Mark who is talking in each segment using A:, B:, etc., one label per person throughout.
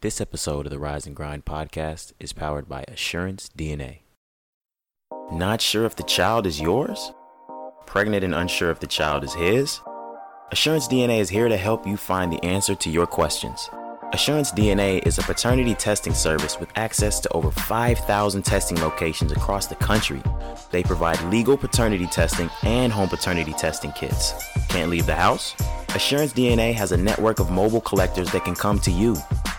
A: This episode of the Rise and Grind podcast is powered by Assurance DNA. Not sure if the child is yours? Pregnant and unsure if the child is his? Assurance DNA is here to help you find the answer to your questions. Assurance DNA is a paternity testing service with access to over 5,000 testing locations across the country. They provide legal paternity testing and home paternity testing kits. Can't leave the house? Assurance DNA has a network of mobile collectors that can come to you.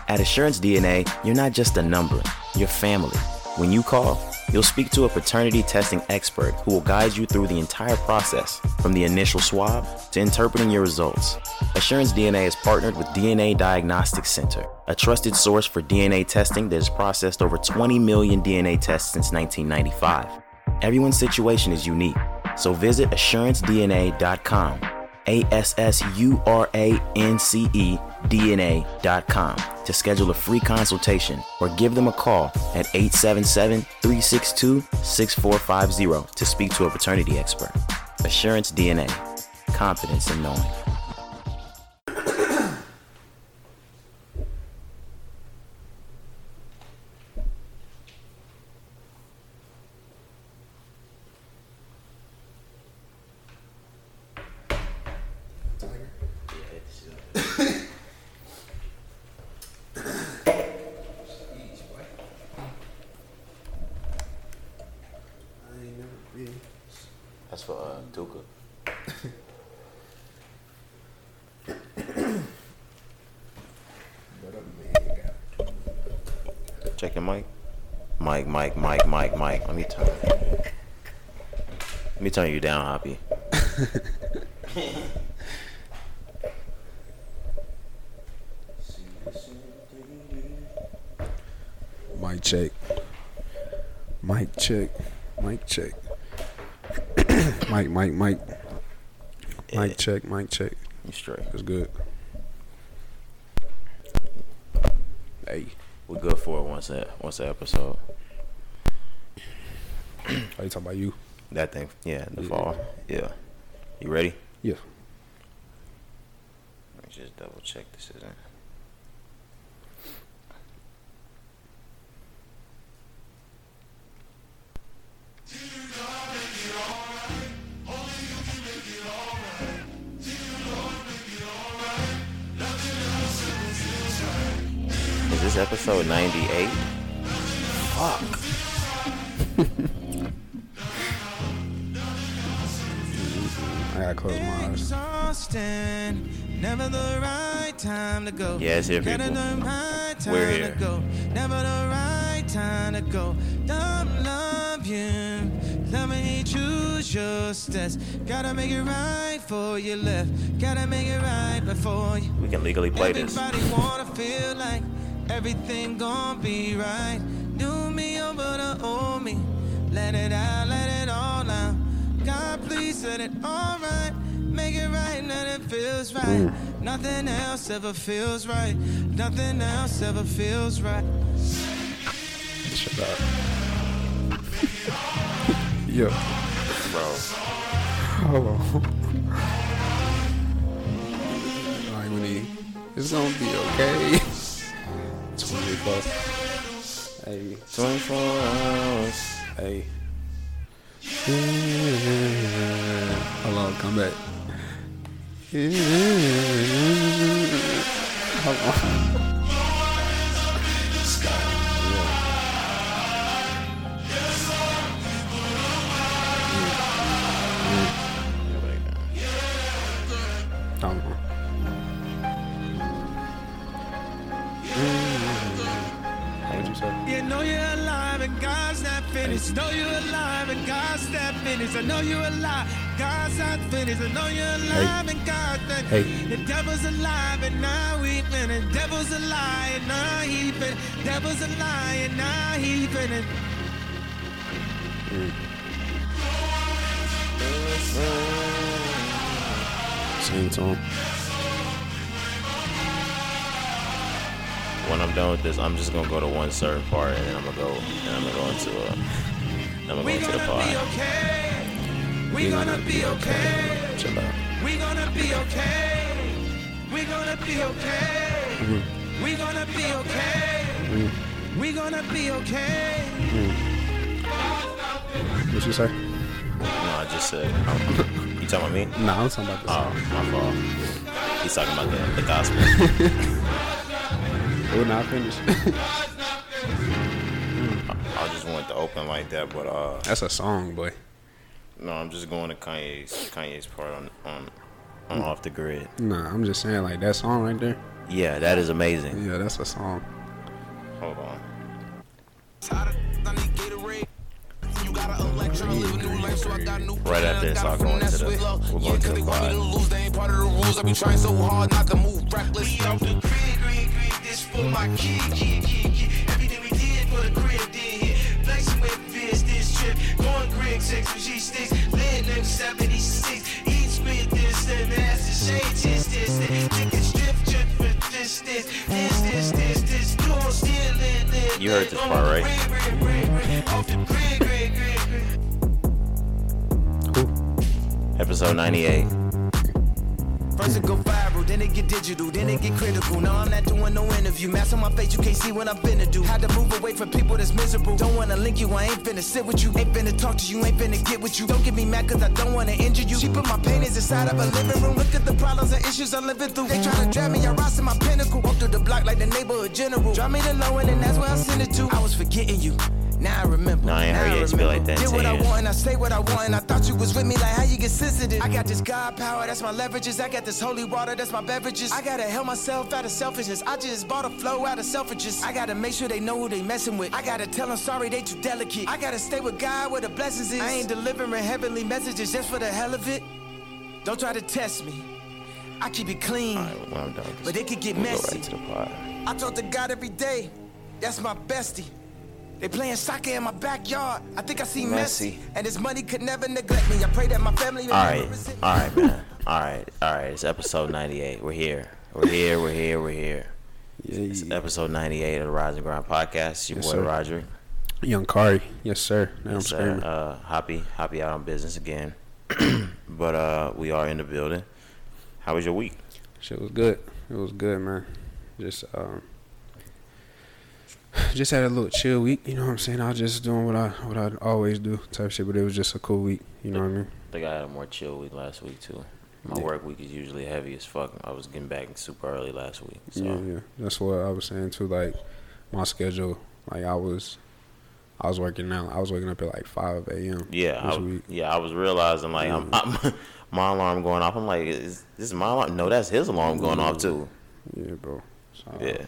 A: At Assurance DNA, you're not just a number, you're family. When you call, you'll speak to a paternity testing expert who will guide you through the entire process, from the initial swab to interpreting your results. Assurance DNA is partnered with DNA Diagnostics Center, a trusted source for DNA testing that has processed over 20 million DNA tests since 1995. Everyone's situation is unique, so visit assurancedna.com, A S S U R A N C E DNA.com to schedule a free consultation or give them a call at 877 362 6450 to speak to a paternity expert. Assurance DNA, confidence in knowing.
B: I ain't never been.
A: That's for uh, Tuka.
B: But a man got
A: Check your mic. Mike, Mike, Mike, Mike, Mike. Let me turn. Let me turn you down, Hoppy.
B: Mic check. Mic check. Mic check. mic, mic, mic. Mic check, mic check.
A: You straight.
B: That's good. Hey,
A: We're good for it once a once a episode.
B: are you talking about you?
A: That thing, yeah, the
B: Yeah.
A: fall. Yeah. You ready?
B: Yeah.
A: Let me just double check this isn't. Is this episode 98? Fuck.
B: I gotta close my eyes.
C: Never the right time to go.
A: Yeah, it's here,
C: Gotta
A: people.
C: the time
A: We're here.
C: to go. Never the right time to go. Don't love you. Love when you choose your steps. Gotta make it right for you left. Gotta make it right before you.
A: We can legally play this.
C: Everybody wanna feel like everything gon' be right. Do me over the old me. Let it out, let it out. God, please set it all right. Make it right, let it feels right. Mm. Nothing else ever feels right. Nothing else ever feels right.
B: Shut up. Yo,
A: Bro,
B: hold on. It's gonna be okay. 24. Hey,
A: 24 hours.
B: hey. Hold on, come back. Hold on. Hold on. What'd you say?
C: You know you're alive and God's not finished. Know you're alive and God's finished. I know you're alive, God's not finished. I know you're alive and God's not
B: Hey.
C: The devil's alive and now he finished. The devil's a lie and now he finished. Devil's a lie and now he finished. Mm.
B: Same song.
A: When I'm done with this, I'm just gonna go to one certain part, and then I'm gonna go, and I'm gonna go into, uh, uh, I'm gonna go
C: We
A: into the
C: gonna be okay. We gonna be okay.
B: Chill out.
C: We gonna be okay. We gonna be okay. We gonna be okay. We gonna be okay.
B: What you say?
A: No, I just said. um, you talking about me?
B: Nah, I'm talking about this.
A: Oh, my fault. He's talking about the, the gospel.
B: Oh, not finished.
A: I just wanted to open like that, but uh,
B: That's a song, boy.
A: no, I'm just going to Kanye's Kanye's part on on, on off the grid.
B: Nah, I'm just saying, like, that song right there.
A: Yeah, that is amazing.
B: Yeah, that's a song.
A: Hold on. Right after this, I'll go into the. We'll go to the quad.
D: lose, they ain't part of the rules. I be trying so hard not to move reckless. We out the grid, grid, grid, this for my kid, sticks, lit 76. Eat spit this, ass this, this, strip, for this, this, this, this, this, this. You don't steal it,
A: You heard this part, right? Episode 98.
C: First it go viral, then it get digital, then it get critical. No, I'm not doing no interview. Mask on my face, you can't see what I'm finna do. Had to move away from people that's miserable. Don't wanna link you, I ain't finna sit with you. Ain't finna talk to you, ain't finna get with you. Don't get me mad cause I don't wanna injure you. She put my paintings inside of a living room. Look at the problems and issues I'm living through. They try to drag me, I rise to my pinnacle. Walk through the block like the neighborhood general. Drop me the low end and that's where I send it to. I was forgetting you. Now I remember.
A: Nah, I ain't heard you like that
C: Did what I want and I say what I want and I thought you was with me like how you get sensitive. I got this God power, that's my leverages. I got this holy water, that's my beverages. I gotta help myself out of selfishness. I just bought a flow out of selfishness. I gotta make sure they know who they messing with. I gotta tell them sorry they too delicate. I gotta stay with God where the blessings is. I ain't delivering heavenly messages just for the hell of it. Don't try to test me. I keep it clean.
A: Alright, when I'm done.
C: But it could get
A: we'll
C: messy.
A: Right.
C: I talk to God every day. That's my bestie. They playing soccer in my backyard. I think I see Messi.
A: Messi.
C: And his money could never neglect me. I pray that my family will
A: All
C: never
A: right,
C: resent me.
A: all right, man. All right, all right. It's episode 98. We're here. We're here. We're here. We're here.
B: Yeah,
A: It's
B: yeah.
A: episode 98 of the Rise and Grind podcast. It's your
B: Yes,
A: boy
B: sir.
A: Roger.
B: Young Cari. Yes, sir. Now I'm
A: sir.
B: screaming.
A: Uh, Hoppy, Hoppy out on business again. but uh, we are in the building. How was your week?
B: Shit was good. It was good, man. Just um, just had a little chill week. You know what I'm saying? I was just doing what I what I always do, type shit. But it was just a cool week. You know what I mean?
A: I think I had a more chill week last week too. My
B: Yeah.
A: work week is usually heavy as fuck. I was getting back super early last week. So
B: Yeah, yeah. That's what I was saying too. Like my schedule, like I was, I was working now. I was waking up at like 5 a.m.
A: Yeah,
B: this
A: I,
B: week.
A: yeah, I was realizing like I'm, I'm my alarm going off. I'm like, is this is my alarm? No, that's his alarm going off too.
B: Yeah, bro. So
A: Yeah,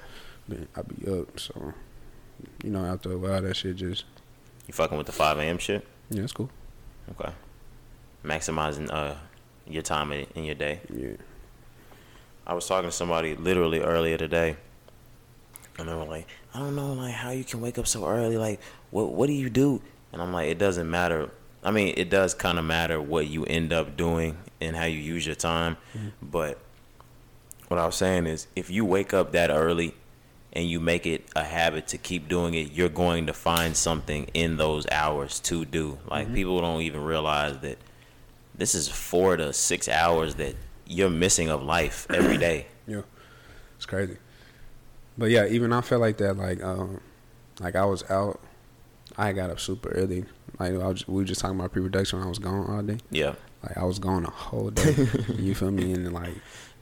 B: Then I be up. So you know, after a while, that shit just
A: you fucking with the 5 a.m. shit.
B: yeah, it's cool.
A: Okay, maximizing uh your time in, in your day.
B: Yeah.
A: I was talking to somebody literally earlier today, and they were like, "I don't know, like how you can wake up so early. Like, what what do you do?" And I'm like, "It doesn't matter. I mean, it does kind of matter what you end up doing and how you use your time, but what I was saying is, if you wake up that early." And you make it a habit to keep doing it, you're going to find something in those hours to do. Like people don't even realize that this is four to six hours that you're missing of life every day.
B: Yeah, it's crazy. But yeah, even I felt like that. Like, um, like I was out. I got up super early. Like I was, we were just talking about pre-production. When I was gone all day.
A: Yeah,
B: Like I was gone a whole day. you feel me? And like,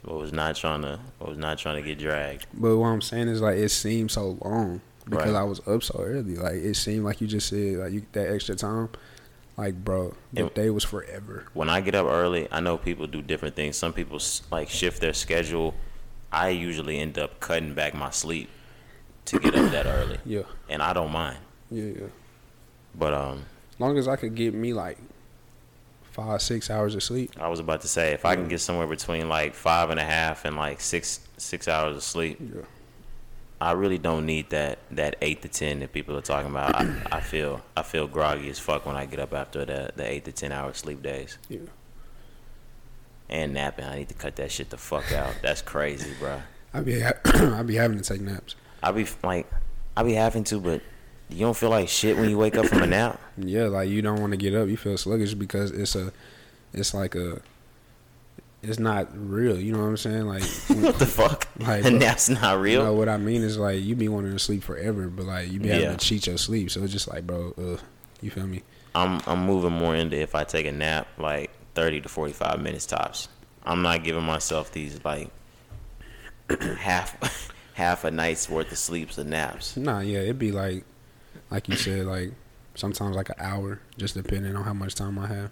A: but was not trying to was not trying to get dragged.
B: but what I'm saying is like it seemed so long because
A: Right.
B: I was up so early. Like it seemed like you just said like you that extra time. Like bro, the
A: And-
B: day was forever.
A: When I get up early, I know people do different things. Some people like shift their schedule. I usually end up cutting back my sleep to get up that early,
B: Yeah,
A: and I don't mind.
B: yeah, yeah.
A: But um,
B: As long as I could get me like five, six hours of sleep.
A: I was about to say if I can get somewhere between like five and a half and like six six hours of sleep,
B: Yeah.
A: I really don't need that that eight to ten that people are talking about. I, I feel I feel groggy as fuck when I get up after the the eight to ten hour sleep days
B: Yeah.
A: and napping. I need to cut that shit the fuck out. That's crazy, bro.
B: I be ha- I be having to take naps.
A: I be like, I be having to, but you don't feel like shit when you wake up from a nap.
B: Yeah, like you don't want to get up. You feel sluggish because it's a, it's like a, it's not real. You know what I'm saying? Like,
A: what the fuck?
B: Like,
A: and that's not
B: you
A: real.
B: know what I mean is like you be wanting to sleep forever, but like you be having
A: Yeah.
B: to cheat your sleep. So it's just like, bro, uh, you feel me?
A: I'm I'm moving more into if I take a nap, like thirty to forty five minutes tops. I'm not giving myself these like half half a night's worth of sleeps and naps.
B: Nah, yeah, it'd be like, like you said, like sometimes like an hour, just depending on how much time I have.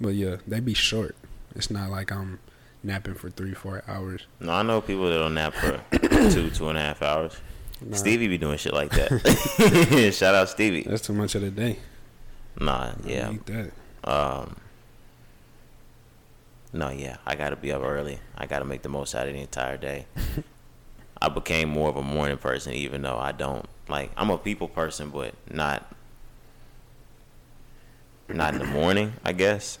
B: But yeah, they be short. It's not like I'm napping for three, four hours.
A: No, I know people that'll nap for two, two and a half hours.
B: Nah,
A: Stevie be doing shit like that. Shout out Stevie.
B: that's too much of the day.
A: Nah, yeah. Um, no, yeah, I gotta be up early. I gotta make the most out of the entire day. I became more of a morning person, even though I don't like. I'm a people person, but not not in the morning, I guess.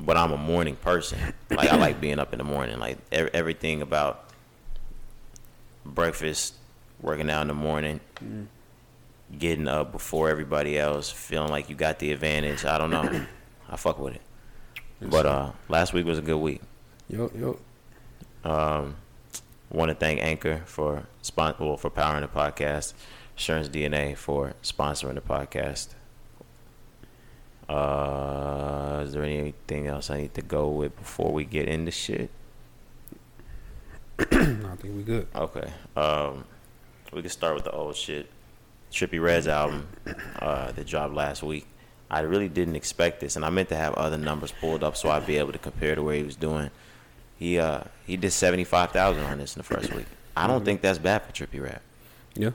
A: But I'm a morning person. Like I like being up in the morning. Like ev- everything about breakfast, working out in the morning, getting up before everybody else, feeling like you got the advantage. I don't know. I fuck with it. But uh, last week was a good week.
B: Yo, yo.
A: Um, want to thank Anchor for spon- well, for powering the podcast, Assurance DNA for sponsoring the podcast. Uh, is there anything else I need to go with before we get into shit?
B: no, I think we good.
A: Okay. Um, we can start with the old shit. Trippie Redd's album uh, that dropped last week. I really didn't expect this, and I meant to have other numbers pulled up so I'd be able to compare to where he was doing. He uh he did seventy five thousand on this in the first week. I don't think that's bad for Trippie Redd,
B: Yeah,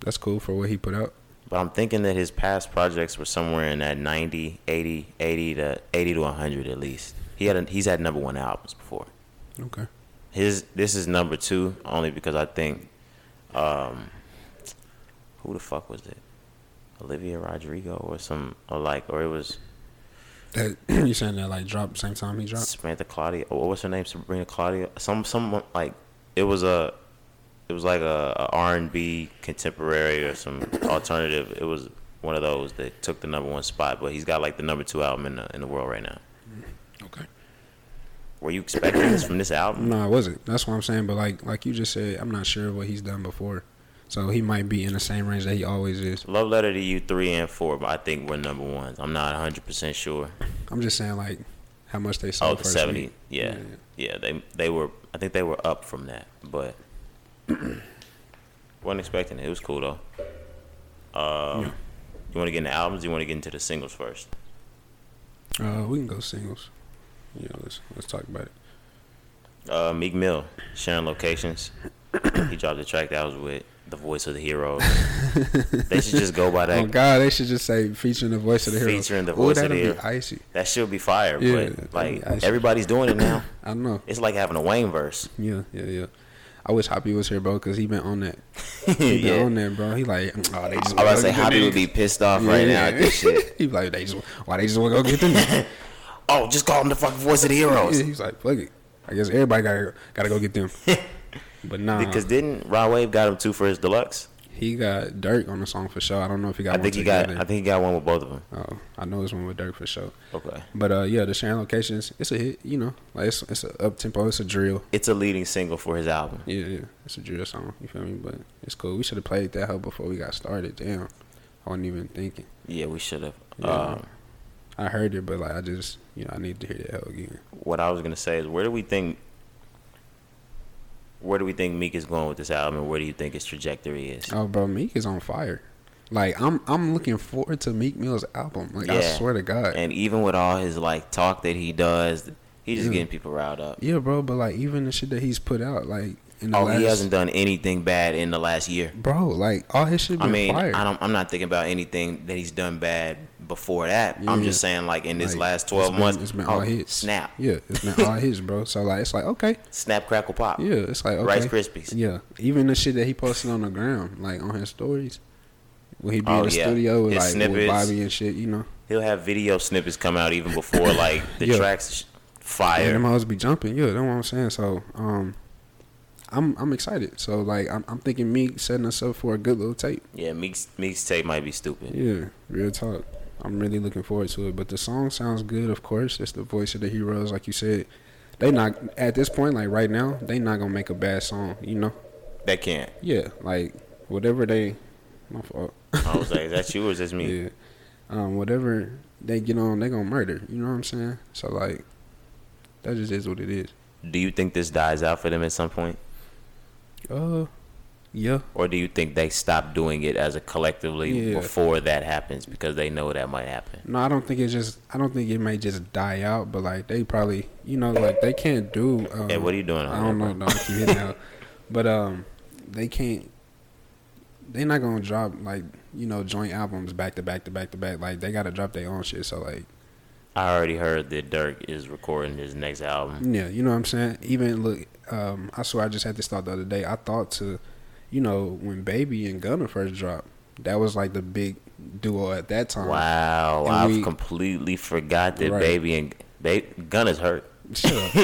B: that's cool for what he put out.
A: but I'm thinking that his past projects were somewhere in that 90, 80, 80 to eighty to hundred at least. He had a, he's had number one albums before.
B: Okay.
A: His this is number two only because I think, um, who the fuck was it? Olivia Rodrigo or some or like or it was
B: That you saying that like drop same time he dropped?
A: Samantha Claudia. What was her name? Sabrina Claudia. Some some like it was a it was like a, a R and B contemporary or some alternative. It was one of those that took the number one spot, but he's got like the number two album in the in the world right now.
B: Okay.
A: Were you expecting this from this album?
B: No, I wasn't. That's what I'm saying. But like like you just said, I'm not sure what he's done before, so he might be in the same range that he always is.
A: Love Letter to You three and four, but I think we're number ones. I'm not 100 percent sure.
B: I'm just saying like how much they sold
A: Oh, the
B: first
A: 70.
B: week.
A: Yeah. yeah. they they were I think they were up from that, but wasn't expecting it. It was cool though. Um,
B: Yeah.
A: you want to get into albums? Or you want to get into the singles first?
B: Uh, we can go singles. Yeah, let's let's talk about it.
A: Uh, Meek Mill sharing locations. he dropped a track that was with the voice of the hero. they should just go by oh, that.
B: oh God, they should just say featuring the voice of the hero.
A: Featuring the
B: Ooh,
A: voice of
B: that'd
A: the
B: be
A: hero.
B: icy.
A: That should be fire,
B: Yeah,
A: but like everybody's doing it now.
B: I don't know.
A: It's like having a Wayne verse.
B: Yeah, yeah, yeah. I wish Hoppy was here, bro, because he been on that. He been
A: yeah.
B: on that, bro. He like, mm, oh, they just.
A: I was about to say,
B: Hoppy
A: would be pissed off right now at this shit.
B: he be like, they just why they just want to go get them.
A: Oh, just call him the fucking voice of the heroes.
B: Yeah, he's like, fuck it. I guess everybody gotta gotta go get them. But nah,
A: Because didn't Rod Wave got him two for his deluxe?
B: he got Durk on the song for sure. I don't know if he got.
A: I
B: one
A: think he got. I think he got one with both of them.
B: Oh, I know it's one with Durk for sure.
A: Okay.
B: But uh, yeah, the sharing locations, it's a hit. You know, like it's it's a up tempo. It's a drill.
A: It's a leading single for his album.
B: Yeah, yeah, it's a drill song. You feel me? But it's cool. We should have played that hoe before we got started. Damn, I wasn't even thinking.
A: Yeah, we should have.
B: Yeah.
A: Um,
B: I heard it, but like I just, you know, I need to hear that hell again.
A: what I was gonna say is, where do we think? Where do we think Meek is going with this album, and where do you think his trajectory is?
B: Oh, bro, Meek is on fire. Like I'm, I'm looking forward to Meek Mill's album. Like I swear to God.
A: And even with all his like talk that he does, he's just
B: Yeah.
A: getting people riled up.
B: yeah, bro. But like even the shit that he's put out, like in the
A: Oh,
B: last,
A: he hasn't done anything bad in the last year.
B: bro. Like all his shit
A: I mean,
B: fire.
A: I don't, I'm not thinking about anything that he's done bad before that. I'm
B: Yeah.
A: just saying, like in this
B: Like,
A: last
B: it's
A: 12
B: been-
A: months,
B: it's been
A: oh,
B: all hits.
A: snap,
B: Yeah, it's been all his, bro. So like, it's like okay,
A: snap, crackle, pop.
B: yeah, it's like okay.
A: Rice Krispies.
B: Yeah, even the shit that he posted on the ground, like on his stories, when he be
A: Oh,
B: in the
A: yeah.
B: studio with
A: His
B: like with. Bobby and shit, you know.
A: He'll have video snippets come out even before like the
B: Yeah.
A: tracks fire.
B: them hoes be jumping. Yeah, that's what I'm saying. So, um, I'm I'm excited. So like, I'm I'm thinking Meek setting us up for a good little tape.
A: Yeah, Meek's Meek's tape might be stupid.
B: Yeah, real talk. I'm really looking forward to it. But the song sounds good, of course. It's the voice of the heroes, like you said. They not at this point, like right now, they not gonna make a bad song. You know?
A: They can't.
B: Yeah, like whatever they. My fault.
A: I was like, is that you or is that me?
B: Yeah. Um, whatever they get on, they gonna murder. You know what I'm saying? So like, that just is what it is.
A: Do you think this dies out for them at some point?
B: Uh, yeah.
A: Or do you think they stop doing it as a collectively
B: Yeah.
A: before that happens because they know that might happen?
B: No, I don't think it's just. I don't think it may just die out, but like they probably, you know, like they can't do. Um,
A: Hey, what are you doing?
B: I don't know.
A: bro?
B: Don't keep hitting out. But um, they can't. They're not gonna drop like you know joint albums back to back to back to back. Like they gotta drop their own shit. So like,
A: I already heard that Durk is recording his next album.
B: yeah, you know what I'm saying. Even look, um, I swear I just had this thought the other day. I thought to, you know, when Baby and Gunna first dropped, that was like the big duo at that time.
A: Wow,
B: And
A: I've
B: we-
A: completely forgot that
B: Right.
A: Baby and they Gun is hurt.
B: Sure,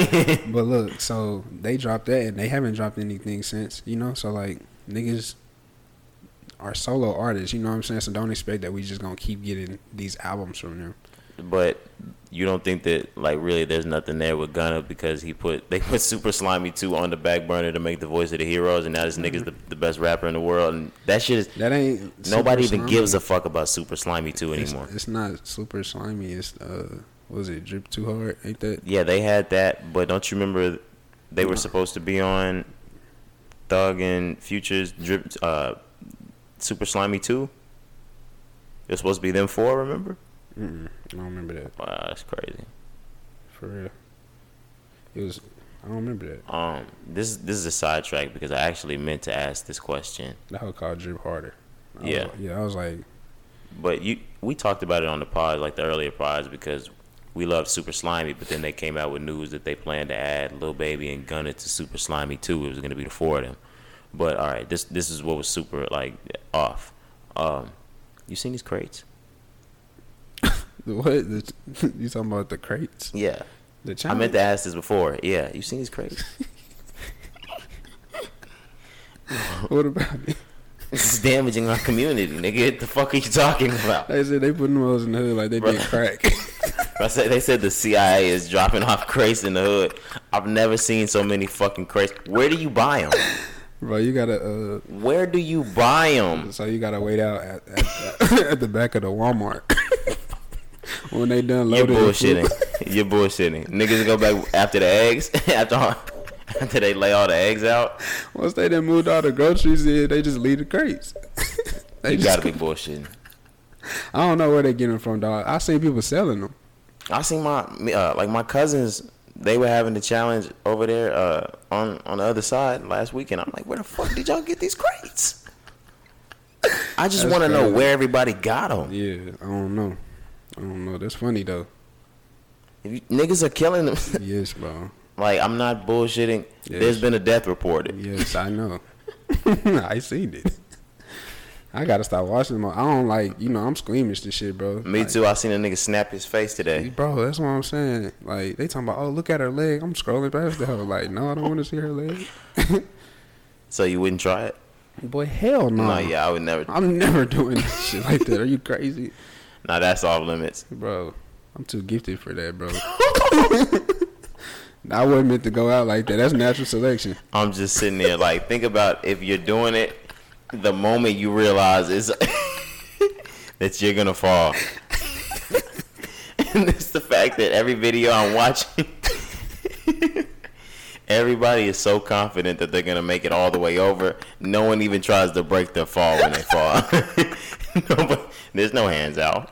B: but look, so they dropped that and they haven't dropped anything since, you know? So like niggas are solo artists, you know what I'm saying? So don't expect that we just gonna keep getting these albums from them.
A: But you don't think that like really there's nothing there with Gunna because he put they put Super Slimey 2 on the back burner to make the voice of the heroes and now this nigga's the, the best rapper in the world and that shit is
B: That ain't
A: nobody even
B: slimy.
A: gives a fuck about Super Slimey 2
B: it's,
A: anymore.
B: it's not super slimy, it's uh what was it, drip too hard? Ain't that
A: Yeah, they had that, but don't you remember they were supposed to be on Thug and Future's drip uh Super Slimey 2? It was supposed to be them four, remember?
B: Mm I don't remember that.
A: Wow, that's crazy.
B: For real. It was I don't remember that.
A: Um, this this is a sidetrack because I actually meant to ask this question,
B: That whole called drip harder. I
A: Yeah.
B: like- yeah, I was like
A: but you we talked about it on the pod, like the earlier pods, because we love Super Slimey, but then they came out with news that they plan to add Lil Baby and Gunna to Super Slimey too. It was gonna be the four of them. But all right, this this is what was super like off. Um, you seen these crates?
B: what? The, you talking about the crates?
A: Yeah,
B: The
A: I meant to ask this before. Yeah, you seen these crates?
B: What about it?
A: this is damaging our community, nigga. What the fuck are you talking about?
B: They said they putting those in the hood like they did crack.
A: I said they said the CIA is dropping off crates in the hood. I've never seen so many fucking crates. Where do you buy them?
B: Bro, you gotta uh
A: Where do you buy them?
B: so you gotta wait out at at, at the back of the Walmart. when they done
A: You're
B: loading food.
A: bullshitting. You're bullshitting. Niggas go back after the eggs after after they lay all the eggs out.
B: Once they done moved all the groceries in, they just leave the crates. they
A: You gotta be bullshitting.
B: I don't know where they get them from, dog. I seen people selling them.
A: I seen my uh, like my cousins. They were having the challenge over there uh, on on the other side last weekend. I'm like, where the fuck did y'all get these crates? I just want to know where everybody got them.
B: Yeah, I don't know. I don't know. That's funny though.
A: If you, niggas are killing them.
B: Yes, bro.
A: Like I'm not bullshitting.
B: Yes.
A: There's been a death reported.
B: Yes, I know. I seen it. I gotta stop watching them. I don't like, you know, I'm squeamish to shit, bro.
A: Me
B: Like,
A: too. I seen a nigga snap his face today.
B: Bro, that's what I'm saying. Like they talking about, oh, look at her leg. I'm scrolling past the hoe. Like, no, I don't want to see her leg.
A: So you wouldn't try it?
B: Boy, hell no.
A: No, yeah, I would never.
B: I'm never doing shit like that. Are you crazy,
A: Now that's off limits.
B: bro? I'm too gifted for that, bro. I wasn't meant to go out like that. That's natural selection.
A: I'm just sitting there like, think about if you're doing it, the moment you realize is that you're gonna fall. and it's the fact that every video I'm watching, everybody is so confident that they're gonna make it all the way over. No one even tries to break their fall when they fall. Nobody, there's no hands out.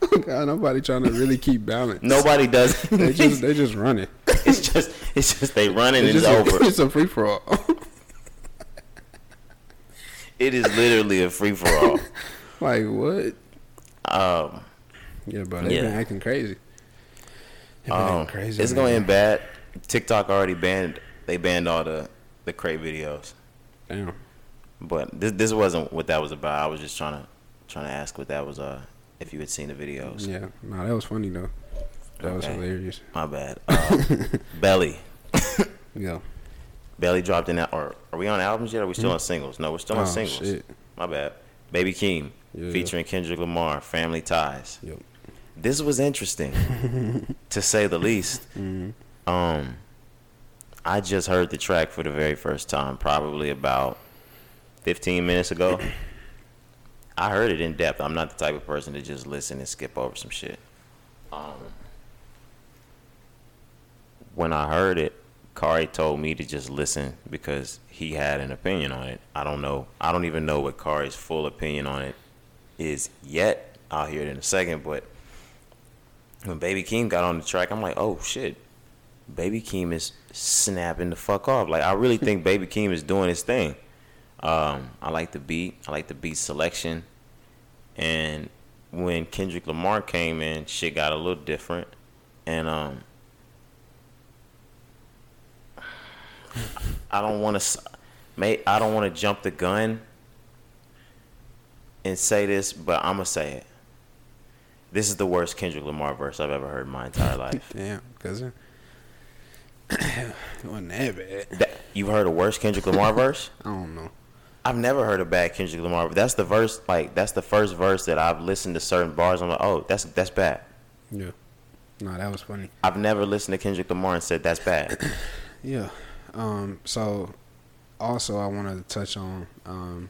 B: God, nobody trying to really keep balance.
A: Nobody does.
B: They just they just running.
A: it's just it's just they running and
B: It's
A: it's over.
B: It's a free for all.
A: It is literally a free for all.
B: like what?
A: Um,
B: Yeah, bro. They been
A: Yeah.
B: acting crazy. Been
A: um,
B: acting crazy.
A: it's
B: man.
A: going bad. TikTok already banned. They banned all the the crate videos.
B: Damn.
A: But this this wasn't what that was about. I was just trying to trying to ask what that was. Uh, if you had seen the videos.
B: Yeah. No, that was funny though. That was hilarious.
A: My bad. Uh, Belly.
B: Yeah.
A: Belly dropped in that. Or are we on albums yet? Or are we still on singles? No, we're still on
B: Oh,
A: singles.
B: shit.
A: My bad. Baby Keem.
B: Yeah.
A: featuring Kendrick Lamar, Family Ties.
B: Yep.
A: This was interesting, to say the least.
B: Mm-hmm.
A: Um, I just heard the track for the very first time, probably about 15 minutes ago. I heard it in depth. I'm not the type of person to just listen and skip over some shit. Um, when I heard it, Cari told me to just listen because he had an opinion on it. I don't know. I don't even know what Cari's full opinion on it is yet. I'll hear it in a second, but when Baby Keem got on the track, I'm like, oh shit, Baby Keem is snapping the fuck off. Like I really think Baby Keem is doing his thing. Um, I like the beat. I like the beat selection. And when Kendrick Lamar came in, shit got a little different. And um, I don't want to, may I don't want to jump the gun and say this, but I'm gonna say it. This is the worst Kendrick Lamar verse I've ever heard in my entire life.
B: Damn, cousin. It wasn't that bad.
A: That, you've heard a worse Kendrick Lamar verse?
B: I don't know.
A: I've never heard a bad Kendrick Lamar. That's the verse, like that's the first verse that I've listened to certain bars. I'm like, oh, that's that's bad.
B: Yeah. No, that was funny.
A: I've never listened to Kendrick Lamar and said that's bad.
B: Yeah. Um, so also I wanted to touch on um,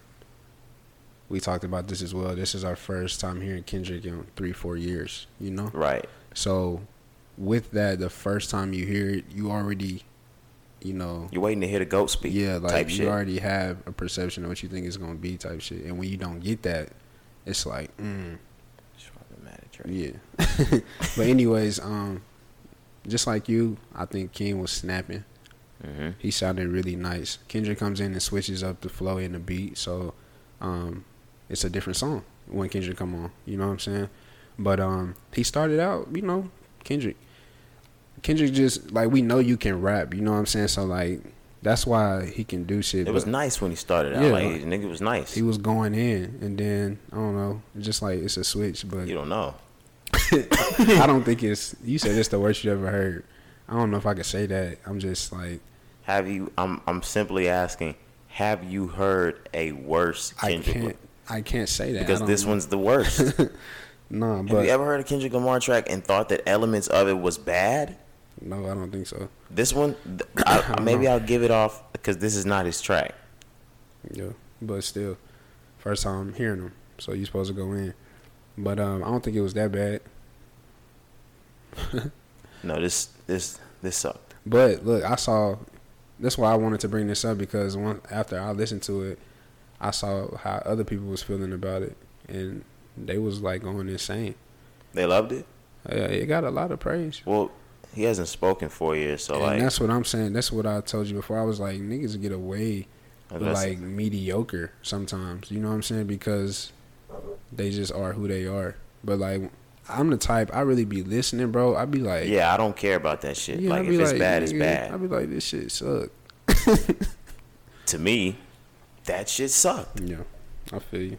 B: we talked about this as well. This is our first time hearing Kendrick in three, four years, you know?
A: right.
B: So with that, the first time you hear it, you already you know
A: You're waiting to hear the goat speak.
B: yeah, like
A: type
B: you
A: shit.
B: already have a perception of what you think it's gonna be type shit. And when you don't get that, it's like, mm,
A: Just mad at Drake.
B: yeah. but anyways, um just like you, I think Keem was snapping.
A: hmm
B: He sounded really nice. Kendrick comes in and switches up the flow and the beat, so um, it's a different song when Kendrick come on. You know what I'm saying? But um, he started out, you know, Kendrick. Kendrick just like we know you can rap. You know what I'm saying? So like that's why he can do shit.
A: It was nice when he started out.
B: Yeah.
A: Like nigga was nice.
B: He was going in, and then I don't know, just like it's a switch. But
A: you don't know.
B: I don't think it's. You said it's the worst you ever heard. I don't know if I could say that. I'm just like
A: Have you? I'm I'm simply asking. Have you heard a worse Kendrick?
B: I can't. I can't say that
A: because this
B: know.
A: one's the worst.
B: No,
A: Have
B: but
A: you ever heard a Kendrick Lamar track and thought that elements of it was bad?
B: No, I don't think so.
A: This one, I, maybe I'll give it off because this is not his track.
B: Yeah, but still, first time hearing him, so you're supposed to go in. But um, I don't think it was that bad.
A: No, this this this sucked.
B: But look, I saw. That's why I wanted to bring this up because one after I listened to it, I saw how other people was feeling about it, and they was like going insane.
A: They loved it.
B: Uh, it got a lot of praise.
A: Well, he hasn't spoken for years, so
B: and
A: like
B: that's what I'm saying. That's what I told you before. I was like, niggas get away oh,
A: with
B: like mediocre sometimes. You know what I'm saying? Because they just are who they are. But like, I'm the type I really be listening, bro. I'd be like,
A: yeah, I don't care about that shit.
B: yeah,
A: like
B: I
A: if it's
B: like,
A: bad, it's bad.
B: I'd be like, this shit suck.
A: to me, that shit sucked.
B: Yeah, I feel you.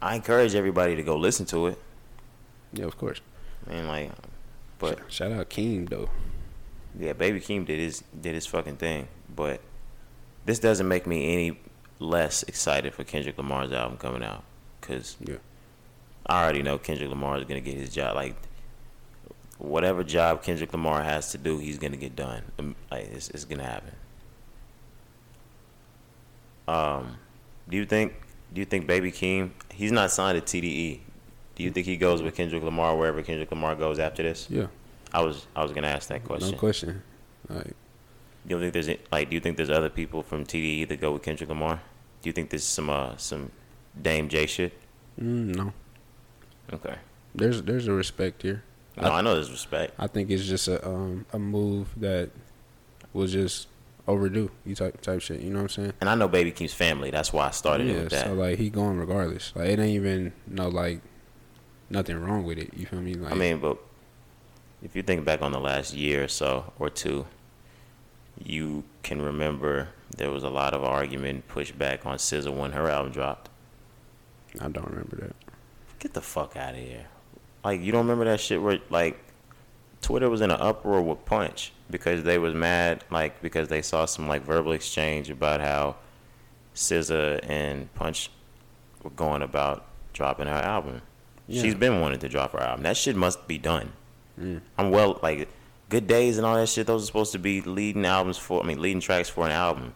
A: I encourage everybody to go listen to it.
B: Yeah, of course.
A: Man, like, but
B: Shout out Keem though.
A: yeah, Baby Keem did his did his fucking thing. But this doesn't make me any less excited for Kendrick Lamar's album coming out because
B: Yeah.
A: I already know Kendrick Lamar is gonna get his job. Like whatever job Kendrick Lamar has to do, he's gonna get done. Like it's, it's gonna happen. Um, do you think? Do you think Baby Keem? He's not signed to TDE. Do you think he goes with Kendrick Lamar wherever Kendrick Lamar goes after this?
B: Yeah,
A: I was I was gonna ask that question.
B: no question. Like,
A: You don't think there's like? Do you think there's other people from TDE that go with Kendrick Lamar? Do you think there's some uh some Dame J shit?
B: mm, no,
A: Okay.
B: there's there's a respect here.
A: No, I know there's respect.
B: I think it's just a um a move that was just overdue. You type type shit. You know what I'm saying?
A: And I know Baby Keem's family. That's why I started it with that.
B: So like he going regardless. Like it ain't even no like nothing wrong with it. You feel me? Like
A: I mean, but if you think back on the last year or so or two, you can remember there was a lot of argument, pushback on SZA when her album dropped.
B: I don't remember that.
A: Get the fuck out of here! Like you don't remember that shit where like Twitter was in an uproar with Punch because they was mad, like because they saw some like verbal exchange about how SZA and Punch were going about dropping her album.
B: Yeah.
A: She's been wanting to drop her album. That shit must be done.
B: Mm.
A: I'm well like Good Days and all that shit. Those are supposed to be leading albums for. I mean, leading tracks for an album.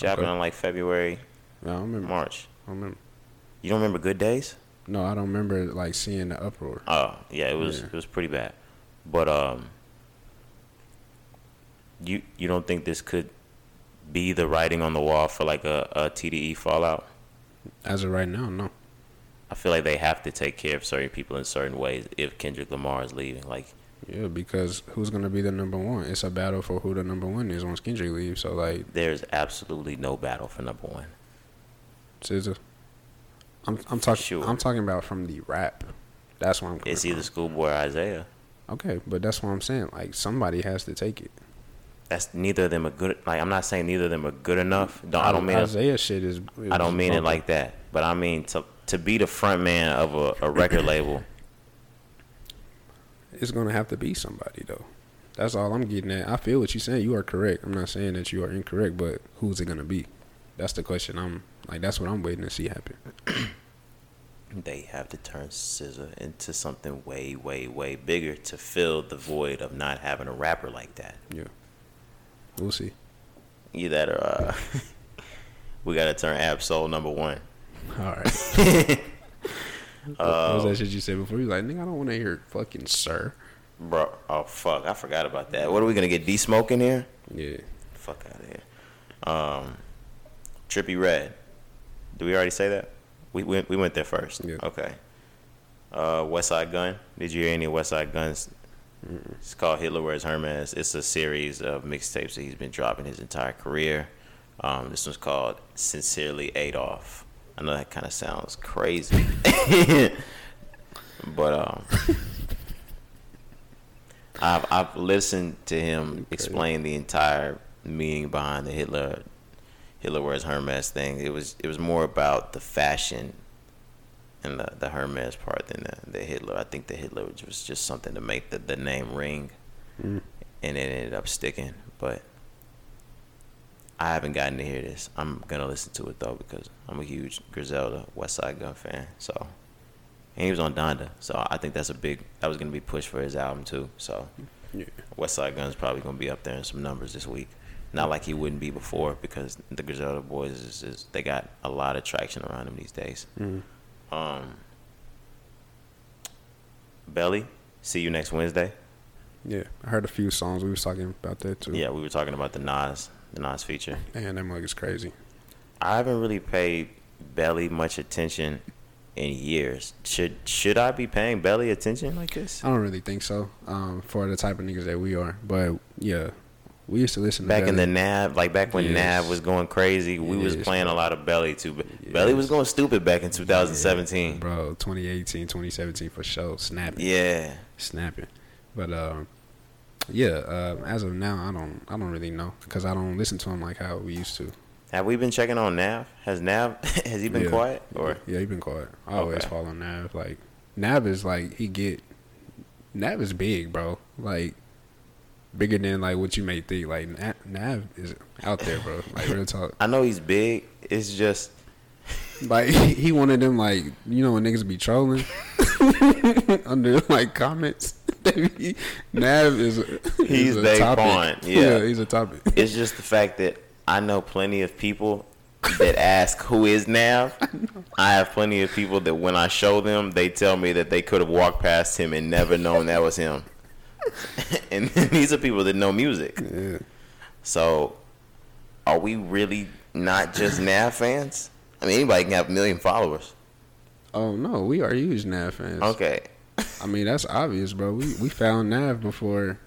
A: Happened
B: Okay.
A: in like February,
B: No, I remember.
A: March.
B: I remember.
A: You don't remember Good Days?
B: No, I don't remember like seeing the uproar.
A: Oh yeah, it was
B: Yeah.
A: it was pretty bad. But um, you you don't think this could be the writing on the wall for like a, a TDE fallout?
B: As of right now, no.
A: I feel like they have to take care of certain people in certain ways if Kendrick Lamar is leaving. Like
B: Yeah, because who's gonna be the number one? It's a battle for who the number one is once Kendrick leaves. So like,
A: there's absolutely no battle for number one.
B: SZA. I'm I'm talking.
A: Sure.
B: I'm talking about from the rap. That's what I'm.
A: It's either. Schoolboy or Isaiah.
B: Okay, but that's what I'm saying. Like somebody has to take it.
A: That's neither of them are good. Like I'm not saying neither of them are good enough. Don't, I don't mean it,
B: Isaiah shit is. is
A: I don't mean it like that. But I mean to to be the front man of a, a record label.
B: It's gonna have to be somebody though. That's all I'm getting at. I feel what you're saying. You are correct. I'm not saying that you are incorrect, but who's it gonna be? That's the question. I'm like that's what I'm waiting to see happen.
A: They have to turn SZA into something way, way, way bigger to fill the void of not having a rapper like that.
B: Yeah, we'll see.
A: Either that or uh, we gotta turn Ab-Soul number one.
B: All right. what
A: Uh,
B: was that shit you said before? You like, nigga, I don't want to hear fucking sir.
A: Bro, oh fuck, I forgot about that. What are we gonna get? D Smoke in here?
B: Yeah.
A: Fuck out of here. Um, Trippie Redd. Did we already say that? We went we went there first.
B: Yeah.
A: Okay. Uh, Westside Gunn. Did you hear any Westside Gunns? It's called Hitler Wears Hermes. It's a series of mixtapes that he's been dropping his entire career. Um, this one's called Sincerely Adolf. I know that kind of sounds crazy, but um, I've I've listened to him explain the entire meaning behind the Hitler Hitler wears Hermes thing. It was it was more about the fashion and the, the Hermes part than the, the Hitler. I think the Hitler was just something to make the, the name ring,
B: Mm.
A: and it ended up sticking. But I haven't gotten to hear this. I'm gonna listen to it though because I'm a huge Griselda Westside Gunn fan. So and he was on Donda, so I think that's a big that was gonna be pushed for his album too. So
B: Yeah.
A: Westside Gunn's probably gonna be up there in some numbers this week. Not like he wouldn't be before because the Griselda boys is, is they got a lot of traction around them these days.
B: Mhm.
A: Um, Belly, see you next Wednesday.
B: Yeah. I heard a few songs. We was talking about that too.
A: Yeah, we were talking about the Nas, the Nas feature.
B: Man, that mug is crazy.
A: I haven't really paid Belly much attention in years. Should should I be paying Belly attention like this?
B: I don't really think so. Um, for the type of niggas that we are, but yeah, we used to listen.
A: Back
B: to
A: in the Nav, like back when
B: Yes.
A: Nav was going crazy, we was
B: Yes,
A: playing a lot of Belly too. But Belly was going stupid back in 2017.
B: bro, 2018, 2017 for sure, snapping,
A: Yeah,
B: snapping. But um, yeah, uh, as of now, I don't, I don't really know because I don't listen to him like how we used to.
A: have we been checking on Nav? Has Nav has he been
B: Yeah.
A: quiet or?
B: Yeah, he been quiet. I always
A: Okay.
B: follow Nav. Like Nav is like he get Nav is big, bro. Like bigger than like what you may think. Like Na- Nav is out there, bro. Like real talk.
A: I know he's big. It's just
B: Like he wanted them like you know when niggas be trolling under like comments. Be- Nav is
A: He's
B: is a
A: they
B: topic.
A: pawn, yeah.
B: he's a topic.
A: it's just the fact that I know plenty of people that ask who is Nav. I have plenty of people that when I show them, they tell me that they could have walked past him and never known that was him. and these are people that know music.
B: Yeah.
A: So, are we really not just Nav fans? I mean, anybody can have a million followers.
B: Oh no, we are huge Nav fans.
A: Okay,
B: I mean that's obvious, bro. We we found Nav before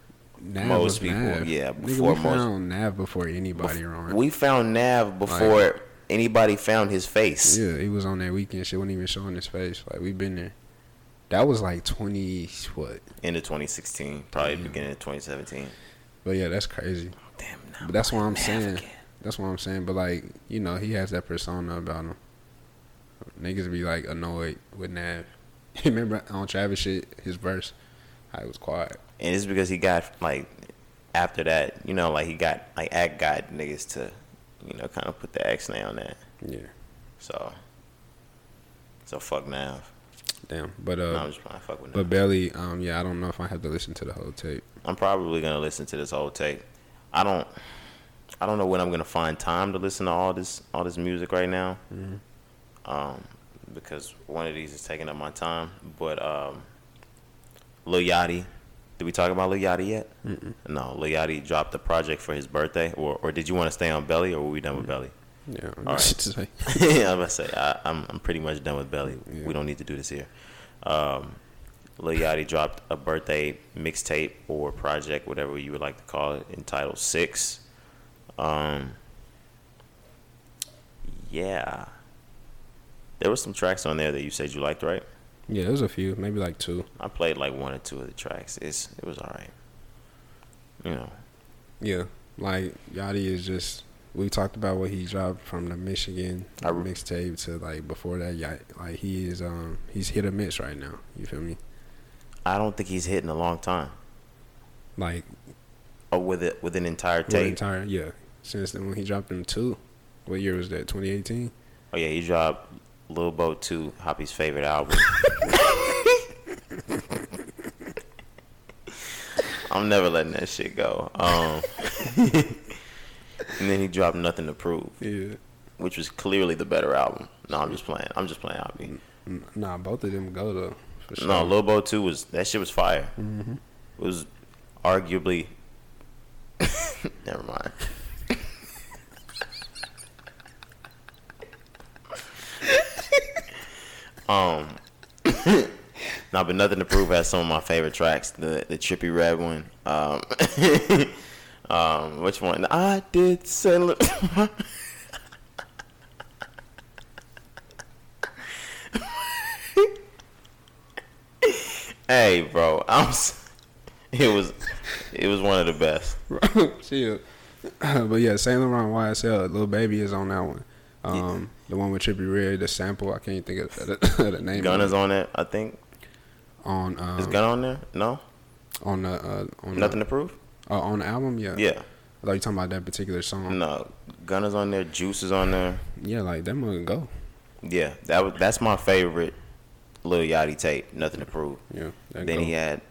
B: Nav
A: Most people,
B: Nav.
A: yeah,
B: Nigga,
A: before
B: we
A: most-
B: found Nav before anybody on.
A: we found Nav before anybody found his face.
B: yeah, he was on that Weeknd. Shit wasn't even showing his face. Like we've been there. That was like twenty what?
A: End of 2016, probably beginning of 2017.
B: But yeah, that's crazy.
A: Damn,
B: But that's what I'm
A: Nav
B: saying.
A: again.
B: That's what I'm saying. But like you know, he has that persona about him. Niggas be like annoyed with Nav. Remember on Travis shit, his verse, I was quiet.
A: And it's because he got like after that, you know, like he got like act got niggas to, you know, kind of put the X name on that.
B: Yeah.
A: So So fuck Nav.
B: Damn, but uh,
A: no, I'm just playing. Fuck with Nav.
B: but Belly, um, yeah, I don't know if I have to listen to the whole tape.
A: I'm probably gonna listen to this whole tape. I don't. I don't know when I'm gonna find time to listen to all this all this music right now. Um, because one of these is taking up my time. But um, Lil Yachty, did we talk about Lil Yachty yet? Mm-mm. No, Lil Yachty dropped the project for his birthday. Or or did you want to stay on Belly, or were we done with Belly?
B: Yeah,
A: All right.
B: Say-
A: yeah, I'm to say I, I'm I'm pretty much done with Belly.
B: Yeah.
A: We don't need to do this here. Um, Lil Yachty dropped a birthday mixtape or project, whatever you would like to call it, entitled Six. Um, yeah, there were some tracks on there that you said you liked, right?
B: yeah, there's a few, maybe like two.
A: I played like one or two of the tracks. It's it was alright. You know,
B: Yeah, like Yachty is just. We talked about what he dropped from the Michigan
A: re-
B: mixtape to like before that. Yeah, like he is um he's hit or miss right now. You feel me?
A: I don't think he's hit in a long time.
B: Like
A: Or with it with an entire tape.
B: entire yeah. Since then when he dropped them two, what year was that? 2018.
A: Oh yeah, he dropped Lil Boat 2, Hoppy's favorite album. I'm never letting that shit go. Um, and then he dropped Nothing to Prove,
B: Yeah.
A: which was clearly the better album. No, I'm just playing. I'm just playing Hoppy.
B: Nah, both of them go though. For sure.
A: No, Lil Boat 2 was that shit was fire. It was arguably. Never mind. Um, nah, but nothing to prove has some of my favorite tracks. The the Trippie Redd one. Um, um, which one? I did say. look- hey, bro, I'm. It was, it was one of the best.
B: Chill. but yeah, Saint Laurent YSL, Lil Baby is on that one. Um, the one with Trippie Redd, the sample. I can't think of the, the name.
A: Gun is on it. I think
B: on um,
A: is Gun on there? No,
B: on the uh, on
A: nothing
B: the,
A: to prove.
B: uh, on the album. Yeah,
A: Yeah,
B: I thought you talking about that particular song.
A: no. Gun is on there. Juice is on there.
B: Yeah, like that mother go.
A: Yeah, that was that's my favorite Lil Yachty tape. Nothing to prove.
B: Yeah,
A: then
B: go.
A: he had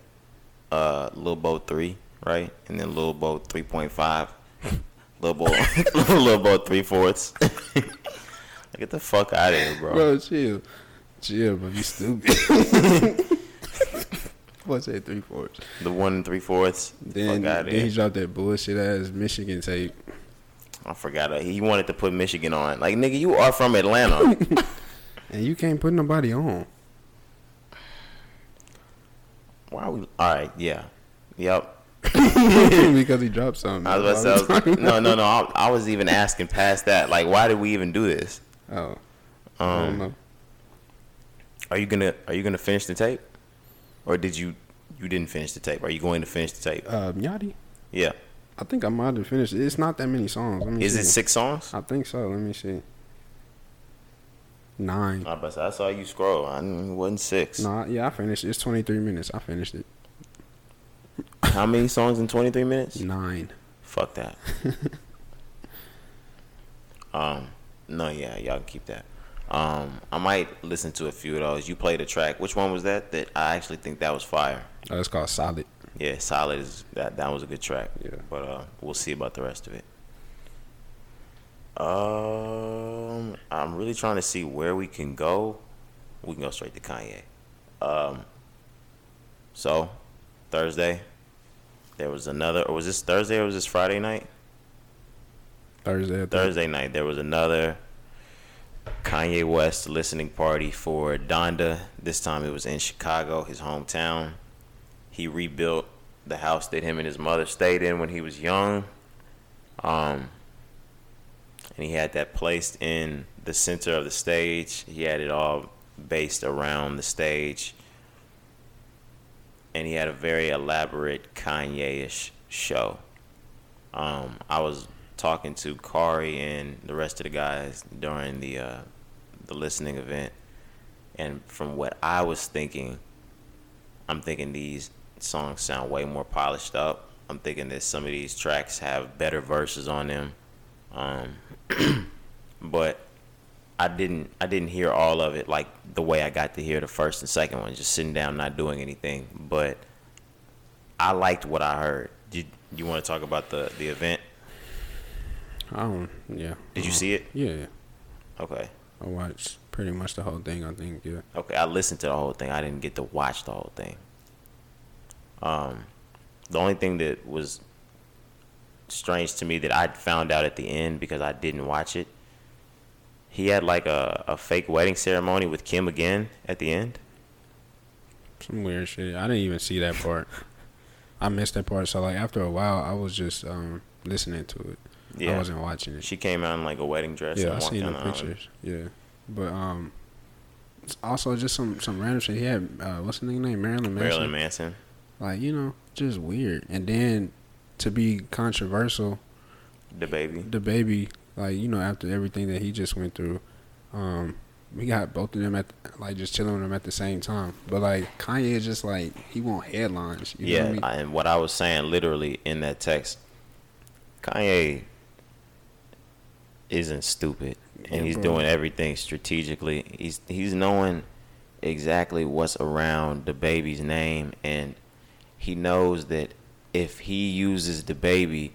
A: uh Lil Boat three, right? And then Lil Boat three point five. Lil Boat Lil Boat three fourths. Get the fuck out of here, bro.
B: Bro, chill, chill, bro. You stupid. What's that three fourths?
A: The one and three fourths.
B: Then,
A: fuck out of
B: then he dropped that bullshit ass Michigan tape.
A: I forgot. He wanted to put Michigan on. Like nigga, you are from Atlanta.
B: And you can't put nobody on.
A: Why are we? All right, yeah, yep.
B: because he dropped something.
A: I was about to say, I
B: I'm
A: was- no, no, no. I, I was even asking past that. Like, why did we even do this?
B: Oh, I don't
A: Um,
B: know.
A: are you gonna Are you gonna finish the tape, or did you you didn't finish the tape? Are you going to finish the tape?
B: Uh, Yachty?
A: Yeah.
B: I think I might have finished it. It's not that many songs. Let me
A: Is
B: see.
A: it six songs?
B: I think so. Let me see. Nine.
A: I, was- I saw you scroll. I knew it wasn't six.
B: No, yeah, I finished it. It's 23 minutes. I finished it.
A: How many songs in twenty three minutes?
B: Nine.
A: Fuck that. um, no, yeah, y'all can keep that. Um, I might listen to a few of those. You played a track. Which one was that? That I actually think that was fire.
B: Oh, it's called Solid.
A: Yeah, solid is that. That was a good track.
B: Yeah.
A: But uh, we'll see about the rest of it. Um, I'm really trying to see where we can go. We can go straight to Kanye. Um. So, Thursday, there was another. Or was this Thursday or was this Friday night?
B: Thursday.
A: Thursday night there was another Kanye West listening party for Donda. This time it was in Chicago, his hometown. He rebuilt the house that him and his mother stayed in when he was young. Um, and he had that placed in the center of the stage. He had it all based around the stage. And he had a very elaborate Kanye-ish show. Um, I was talking to Cari and the rest of the guys during the uh, the listening event, and from what I was thinking, I'm thinking these songs sound way more polished up. I'm thinking that some of these tracks have better verses on them, um, but I didn't I didn't hear all of it like the way I got to hear the first and second one, just sitting down not doing anything. But I liked what I heard. Did you want to talk about the the event?
B: I don't. Yeah.
A: Did you see it?
B: Yeah. yeah.
A: Okay.
B: I watched pretty much the whole thing. I think. Yeah.
A: Okay, I listened to the whole thing. I didn't get to watch the whole thing. Um, the only thing that was strange to me that I found out at the end because I didn't watch it. He had like a, a fake wedding ceremony with Kim again at the end.
B: Some weird shit. I didn't even see that part. I missed that part. So like after a while, I was just um, listening to it.
A: Yeah.
B: I wasn't watching it.
A: She came out in like a wedding dress.
B: yeah,
A: and
B: I seen the pictures. Yeah, but um, it's also just some some random shit. He had uh, what's the nigga name? Marilyn Manson.
A: Marilyn Manson.
B: Like you know, just weird. And then to be controversial,
A: DaBaby.
B: the baby, like you know, after everything that he just went through, um, we got both of them at like just chilling with them at the same time. But like Kanye is just like he want headlines. You know
A: yeah,
B: what I mean?
A: And what I was saying literally in that text, Kanye isn't stupid, and
B: Yeah,
A: he's
B: bro.
A: doing everything strategically. He's he's knowing exactly what's around DaBaby's name, and he knows that if he uses DaBaby,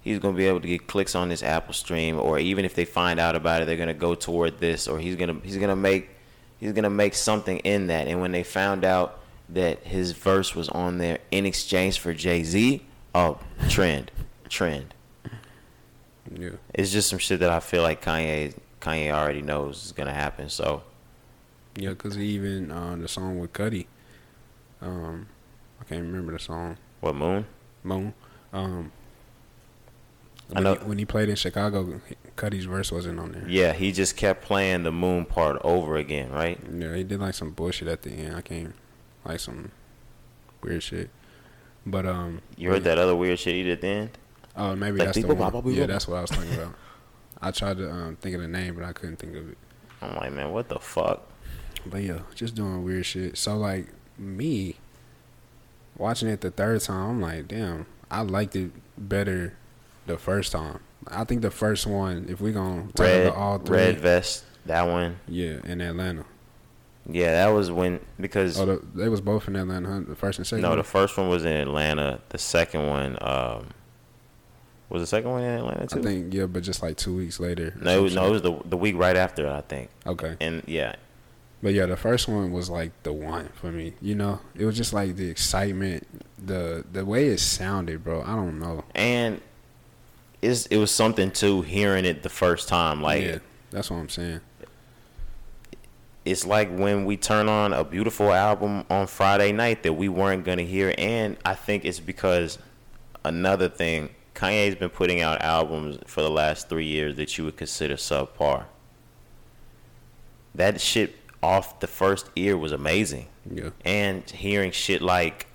A: he's gonna be able to get clicks on this Apple stream, or even if they find out about it, they're gonna go toward this, or he's gonna he's gonna make he's gonna make something in that. And when they found out that his verse was on there in exchange for Jay Z, oh, trend, trend.
B: Yeah.
A: It's just some shit that I feel like Kanye Kanye already knows is gonna happen. So
B: Yeah, because even uh, the song with Cudi, um, I can't remember the song.
A: what Moon?
B: Moon. Um,
A: I
B: when
A: know-
B: He, when he played in Chicago, Cudi's verse wasn't on there.
A: Yeah, he just kept playing the Moon part over again, right?
B: Yeah, he did like some bullshit at the end. I can't, like some weird shit. But um,
A: You heard that other weird shit he did then?
B: Oh, maybe
A: Like
B: that's the one.
A: blah,
B: Yeah, that's what I was talking about. I tried to um, think of the name, but I couldn't think of it.
A: I'm like, man, what the fuck?
B: But yeah, just doing weird shit. So like me watching it the third time, I'm like, damn, I liked it better the first time. I think the first one, if we gonna talk
A: Red,
B: about all three,
A: red vest, that one.
B: yeah, in Atlanta.
A: Yeah, that was when because
B: Oh, the, they was both in Atlanta. Huh? The first and second.
A: no,
B: one?
A: the first one was in Atlanta. The second one, um, was the second one in Atlanta too?
B: I think yeah, but just like two weeks later.
A: no, it was, no, it was the the week right after, I think.
B: okay.
A: And yeah,
B: But yeah, the first one was like the one for me. You know, it was just like the excitement, the the way it sounded, bro. I don't know.
A: and it's, it was something too hearing it the first time. Like
B: yeah, that's what I'm saying.
A: it's like when we turn on a beautiful album on Friday night that we weren't gonna hear, and I think it's because another thing, Kanye's been putting out albums for the last three years that you would consider subpar. That shit off the first ear was amazing,
B: Yeah,
A: and hearing shit like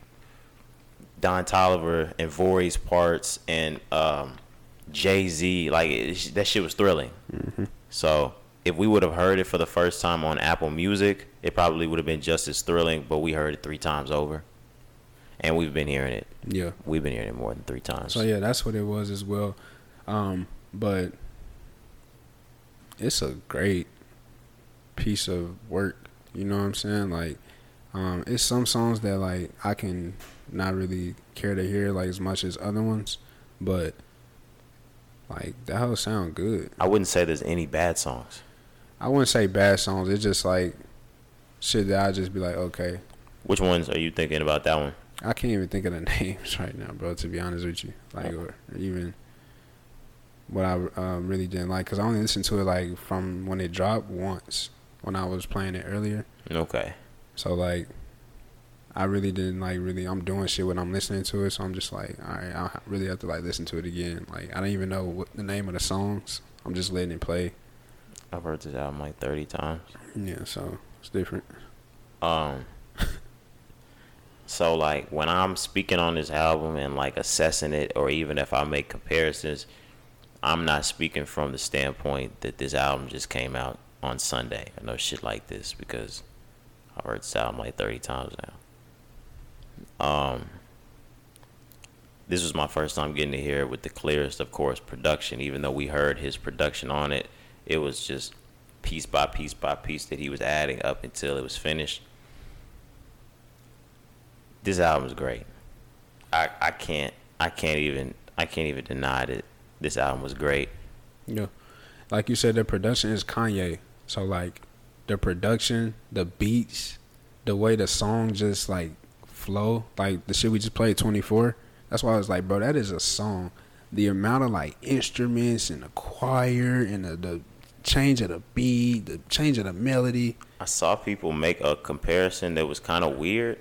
A: Don Toliver and Vory's parts and um, Jay Z, like it, that shit was thrilling. So if we would have heard it for the first time on Apple Music, it probably would have been just as thrilling. But we heard it three times over, and we've been hearing it.
B: yeah.
A: We've been hearing it more than three times.
B: So yeah, that's what it was as well. Um, but it's a great piece of work. You know what I'm saying? Like, um, it's some songs that like I can not really care to hear like as much as other ones, but like that whole sound good.
A: I wouldn't say there's any bad songs.
B: I wouldn't say bad songs. It's just like shit that I just be like, okay.
A: Which ones are you thinking about that one?
B: I can't even think of the names right now, bro. To be honest with you, like or even what I um, really didn't like, cause I only listened to it like from when it dropped once when I was playing it earlier.
A: Okay.
B: So like, I really didn't like really. I'm doing shit when I'm listening to it, so I'm just like, all right, I really have to like listen to it again. Like I don't even know what the name of the songs. I'm just letting it play.
A: I've heard this album like 30 times.
B: Yeah, so it's different.
A: Um. So like when I'm speaking on this album and like assessing it, or even if I make comparisons, I'm not speaking from the standpoint that this album just came out on Sunday. I know shit like this because I've heard this album like 30 times now. Um. This was my first time getting to hear it with the clearest, of course, production. Even though we heard his production on it, it was just piece by piece by piece that he was adding up until it was finished. This album is great. I I can't I can't even I can't even deny that this album was great.
B: Yeah. Like you said, the production is Kanye. So like the production, the beats, the way the song just like flow, like the shit we just played twenty four. That's why I was like, bro, that is a song. The amount of like instruments and the choir and the, the change of the beat, the change of the melody.
A: I saw people make a comparison that was kind of weird,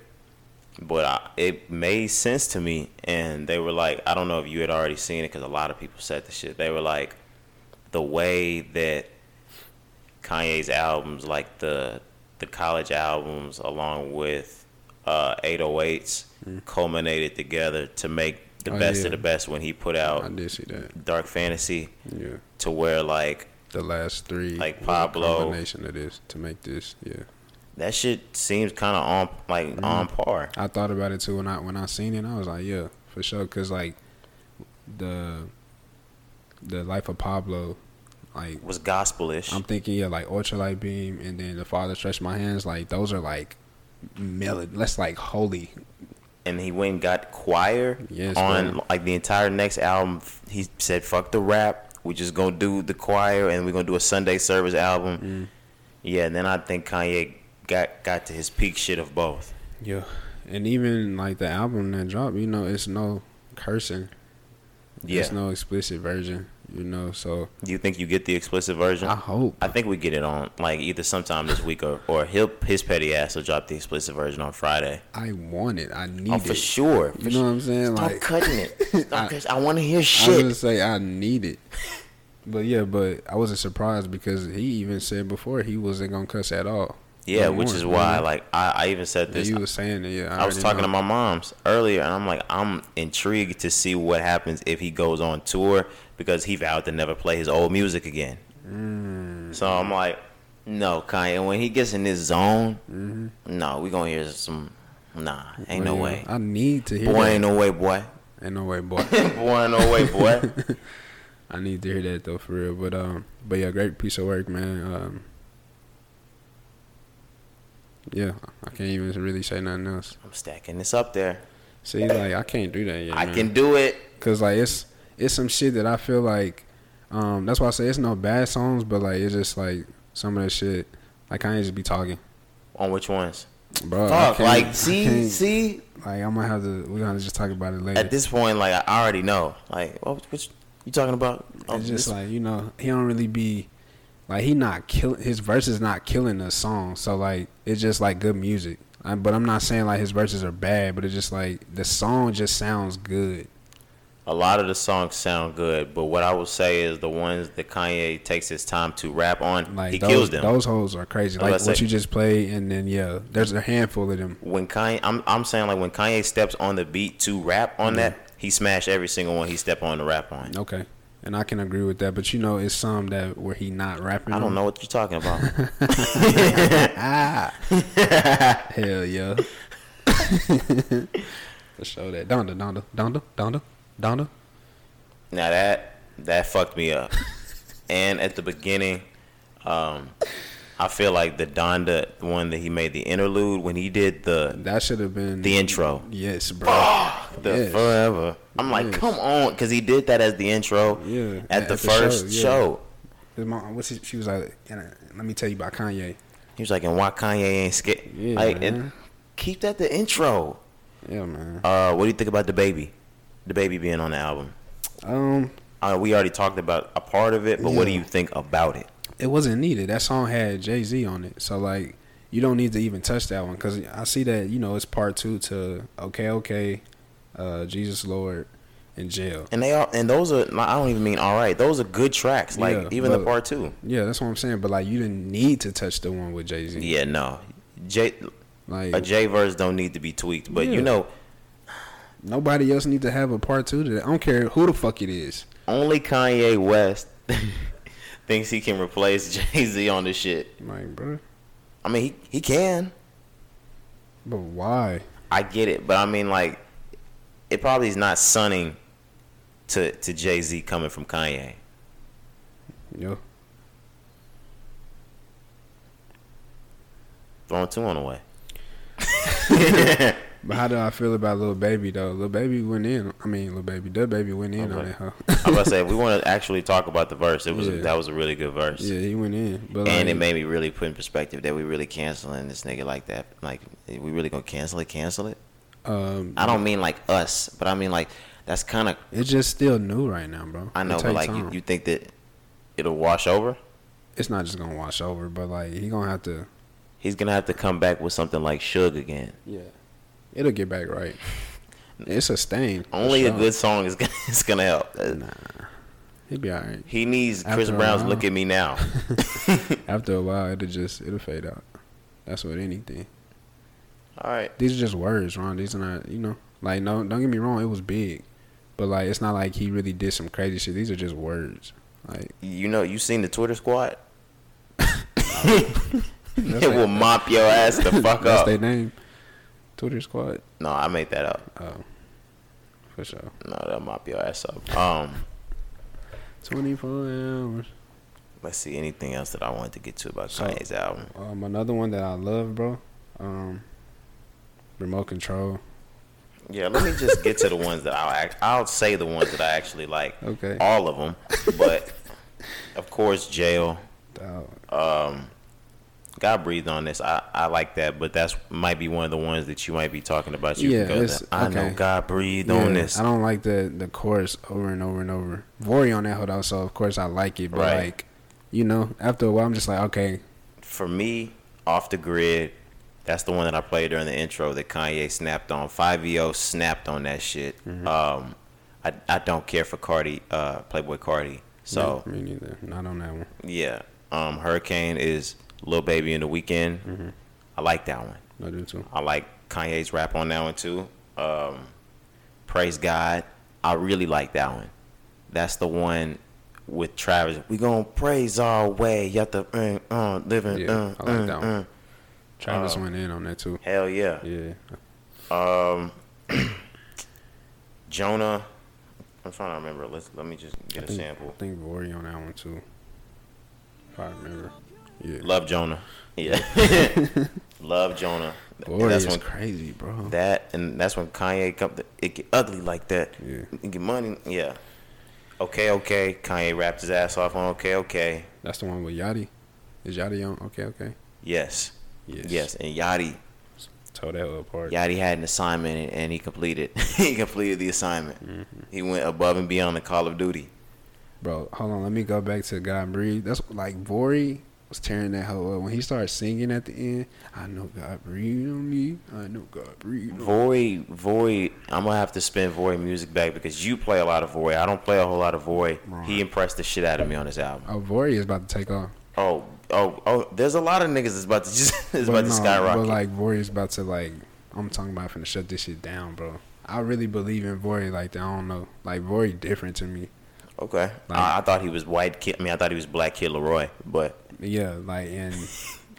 A: but I, it made sense to me. And they were like, I don't know if you had already seen it because a lot of people said the shit. They were like, the way that Kanye's albums, like the the college albums, along with uh, 808s, culminated together to make the
B: Oh,
A: best
B: yeah.
A: of the best when he put out
B: I did see that.
A: Dark Fantasy,
B: Yeah.
A: to where like
B: The last three
A: Like Pablo.
B: combination of this to make this, yeah.
A: That shit seems kind of on like
B: Mm-hmm.
A: on par.
B: I thought about it too when I when I seen it. I was like, yeah, for sure. Cause like the the life of Pablo, like
A: Was gospelish.
B: I'm thinking yeah, like ultralight beam, and then the Father stretched my hands. Like those are like melody. That's like holy.
A: and he went and got choir
B: Yes,
A: on like the entire next album. He said, "Fuck the rap. We just gonna do the choir, and we're gonna do a Sunday service album."
B: Mm.
A: Yeah, and then I think Kanye got got to his peak shit of both.
B: Yeah, and even like the album that dropped, you know, it's no cursing.
A: Yeah.
B: It's no explicit version. You know, so
A: Do you think you get the explicit version?
B: I hope.
A: I think we get it on like either sometime this week or or he'll his petty ass will drop the explicit version on Friday.
B: I want it. I need
A: Oh,
B: it.
A: for sure.
B: You know what I'm saying?
A: Stop
B: Like
A: cutting it. Stop cutting- I want to hear shit.
B: I was gonna say I need it. But yeah, but I wasn't surprised because he even said before he wasn't gonna cuss at all.
A: Yeah,
B: No
A: which is why like I, I even said
B: Yeah,
A: this.
B: you were saying it. Yeah,
A: I was talking
B: know.
A: to my mom's earlier, and I'm like, I'm intrigued to see what happens if he goes on tour because he vowed to never play his old music again.
B: Mm.
A: So I'm like, no, Kanye. When he gets in his zone,
B: Mm-hmm.
A: no, we gonna hear some. Nah, ain't no
B: Well,
A: way.
B: I need to hear
A: Boy,
B: that.
A: ain't no way, boy.
B: Ain't no way, boy.
A: boy, ain't no way, boy.
B: I need to hear that though for real. But um, but yeah, great piece of work, man. Um, yeah, I can't even really say nothing else.
A: I'm stacking this up there.
B: See, like I can't do that yet.
A: I
B: man.
A: can do it.
B: Cause like it's it's some shit that I feel like um that's why I say it's no bad songs, but like it's just like some of that shit like I ain't just be talking,
A: On which ones?
B: bro.
A: Fuck, like, see, see.
B: like I'm gonna have to we're gonna just talk about it later.
A: At this point, like I already know. Like, what, what you talking about? Oh,
B: it's just
A: this-
B: like you know he don't really be like he not killing his verses not killing the song, so like it's just like good music. I, but I'm not saying like his verses are bad, but it's just like the song just sounds good.
A: a lot of the songs sound good, but what I will say is the ones that Kanye takes his time to rap on,
B: Like
A: he
B: those,
A: kills them.
B: Those hoes are crazy. Like what
A: say-
B: you just played, and then yeah, there's a handful of them.
A: when Kanye, I'm I'm saying like when Kanye steps on the beat to rap on mm-hmm. that, he smashed every single one he step on to rap on.
B: Okay, and I can agree with that. But you know, it's some that where he not rapping.
A: I don't
B: on.
A: know what you're talking about.
B: Hell yeah. For sure that Donda, Donda, Donda, Donda, Donda.
A: now that that fucked me up. and at the beginning, um, I feel like the Donda one that he made the interlude when he did the
B: That should have been
A: the intro.
B: Yes, bro.
A: the
B: Yes.
A: forever. I'm like,
B: Yes.
A: come on, because he did that as the intro
B: Yeah,
A: at,
B: at
A: the
B: the
A: first
B: show,
A: show.
B: yeah. His mom, what's she was like, let me tell you about Kanye.
A: He was like, and why Kanye ain't scared?
B: Yeah,
A: like, and keep that the intro.
B: Yeah, man.
A: Uh, what do you think about DaBaby? The baby being on the album.
B: Um,
A: Uh, we already talked about a part of it, but what do you think about it?
B: It wasn't needed. That song had Jay Z on it, so like, you don't need to even touch that one because I see that you know it's part two to Okay, Okay, uh, Jesus Lord, and Jail.
A: And they are, and those are. I don't even mean all right. Those are good tracks. Like
B: Yeah,
A: even the part two.
B: Yeah, that's what I'm saying. But like, you didn't need to touch the one with Jay Z.
A: Yeah, no. J
B: Like
A: a J verse don't need to be tweaked, but
B: Yeah.
A: you know,
B: nobody else need to have a part two to that. I don't care who the fuck it is.
A: only Kanye West thinks he can replace Jay Z on this shit.
B: Like, bro.
A: I mean, he, he can.
B: But why?
A: I get it, but I mean, like, it probably is not sunning to to Jay Z coming from Kanye.
B: Yeah.
A: Throwing two on the way.
B: But how do I feel about Lil Baby though? Lil Baby went in. I mean, Lil Baby, the baby went in on
A: Okay.
B: that. Huh?
A: I'm about to say, if we want to actually talk about the verse. It was
B: Yeah.
A: that was a really good verse.
B: yeah, he went in. But
A: And
B: like,
A: it made me really put in perspective that we really canceling this nigga like that. Like, we really gonna cancel it? Cancel it?
B: um,
A: I don't mean like us, but I mean like that's kind of.
B: it's just still new right now, bro.
A: I know, but like you, you think that it'll wash over?
B: it's not just gonna wash over, but like he gonna have to.
A: He's gonna have to come back with something like Suge again.
B: Yeah, it'll get back right. It's a stain.
A: Only a good song is gonna, is gonna help. Uh,
B: Nah, he'll be alright.
A: He needs Chris
B: After a
A: Brown's
B: while.
A: "Look at Me Now."
B: After a while, it'll just it'll fade out. That's what anything.
A: All right.
B: These are just words, Ron. These are not, you know, like no. Don't get me wrong. It was big, but like it's not like he really did some crazy shit. These are just words. Like
A: You know, you seen the Twitter squad?
B: that's
A: it will mop your ass the fuck
B: That's
A: up.
B: their name. Twitter squad.
A: No, I made that up.
B: Oh, for sure.
A: No, that'll mop your ass up. Um,
B: Twenty four hours.
A: let's see. Anything else that I wanted to get to about
B: So-
A: Kanye's album?
B: Um, another one that I love, bro. Um, remote control.
A: Yeah, let me just get to the ones that I'll act. I'll say the ones that I actually like.
B: Okay.
A: All of them, but of course, jail.
B: Dog.
A: Um, God breathed on this. I, I like that, but that's might be one of the ones that you might be talking about. You
B: Yeah, it's-
A: I know. God breathed on this.
B: I don't like the the chorus over and over and over. Vory on that hold out, so of course I like it. But
A: Right.
B: like, you know, after a while, I'm just like, okay,
A: For me, off the grid, that's the one that I played during the intro that Kanye snapped on. Fivio snapped on that shit.
B: Mm-hmm.
A: Um, I I don't care for Carti, uh, Playboi Carti. So
B: me neither. Not on that one.
A: yeah, um, Hurricane is Lil Baby in the Weeknd.
B: Mm-hmm.
A: I like that one.
B: I do too.
A: I like Kanye's rap on that one too. Um, Praise God. I really like that one. That's the one with Travis. We gonna praise our way. You have to uh, uh, living.
B: Yeah,
A: uh,
B: I like
A: uh,
B: that one.
A: uh.
B: Travis
A: Uh,
B: went in on that too.
A: Hell yeah.
B: Yeah.
A: Um, Jonah. I'm trying to remember. Let's let me just get
B: I
A: a
B: think,
A: sample.
B: I think Vory on that one too. If I remember. Yeah.
A: Love Jonah. Yeah. Love Jonah.
B: Vory
A: that's when
B: crazy, bro.
A: that and that's when Kanye come. To, it get ugly like that.
B: Yeah.
A: It get money. Yeah. Okay, okay. Kanye rapped his ass off on Okay, okay.
B: That's the one with Yachty. Is Yachty on? Okay, okay.
A: Yes.
B: Yes.
A: Yes. And Yachty,
B: Tore that apart.
A: Yachty had an assignment and, and he completed. he completed the assignment.
B: Mm-hmm.
A: He went above and beyond the Call of Duty.
B: Bro, hold on. Let me go back to God Breathe. That's like Vory was tearing that hoe up when he started singing at the end. I know God breathe on me. I know God breathe. On me.
A: Void, Void. I'm gonna have to spin Void music back because you play a lot of Void. I don't play a whole lot of Void.
B: Right.
A: He impressed the shit out of me on this album.
B: Oh, Vory is about to take off.
A: Oh, oh, oh. There's a lot of niggas that's about to just is about to skyrocket.
B: But like Vory is about to like. I'm talking about finna shut this shit down, bro. I really believe in Vory like that. I don't know. Like Vory different to me.
A: okay.
B: Like-
A: I, I thought he was white kid. I mean, I thought he was black kid Leroy, but
B: Yeah, like and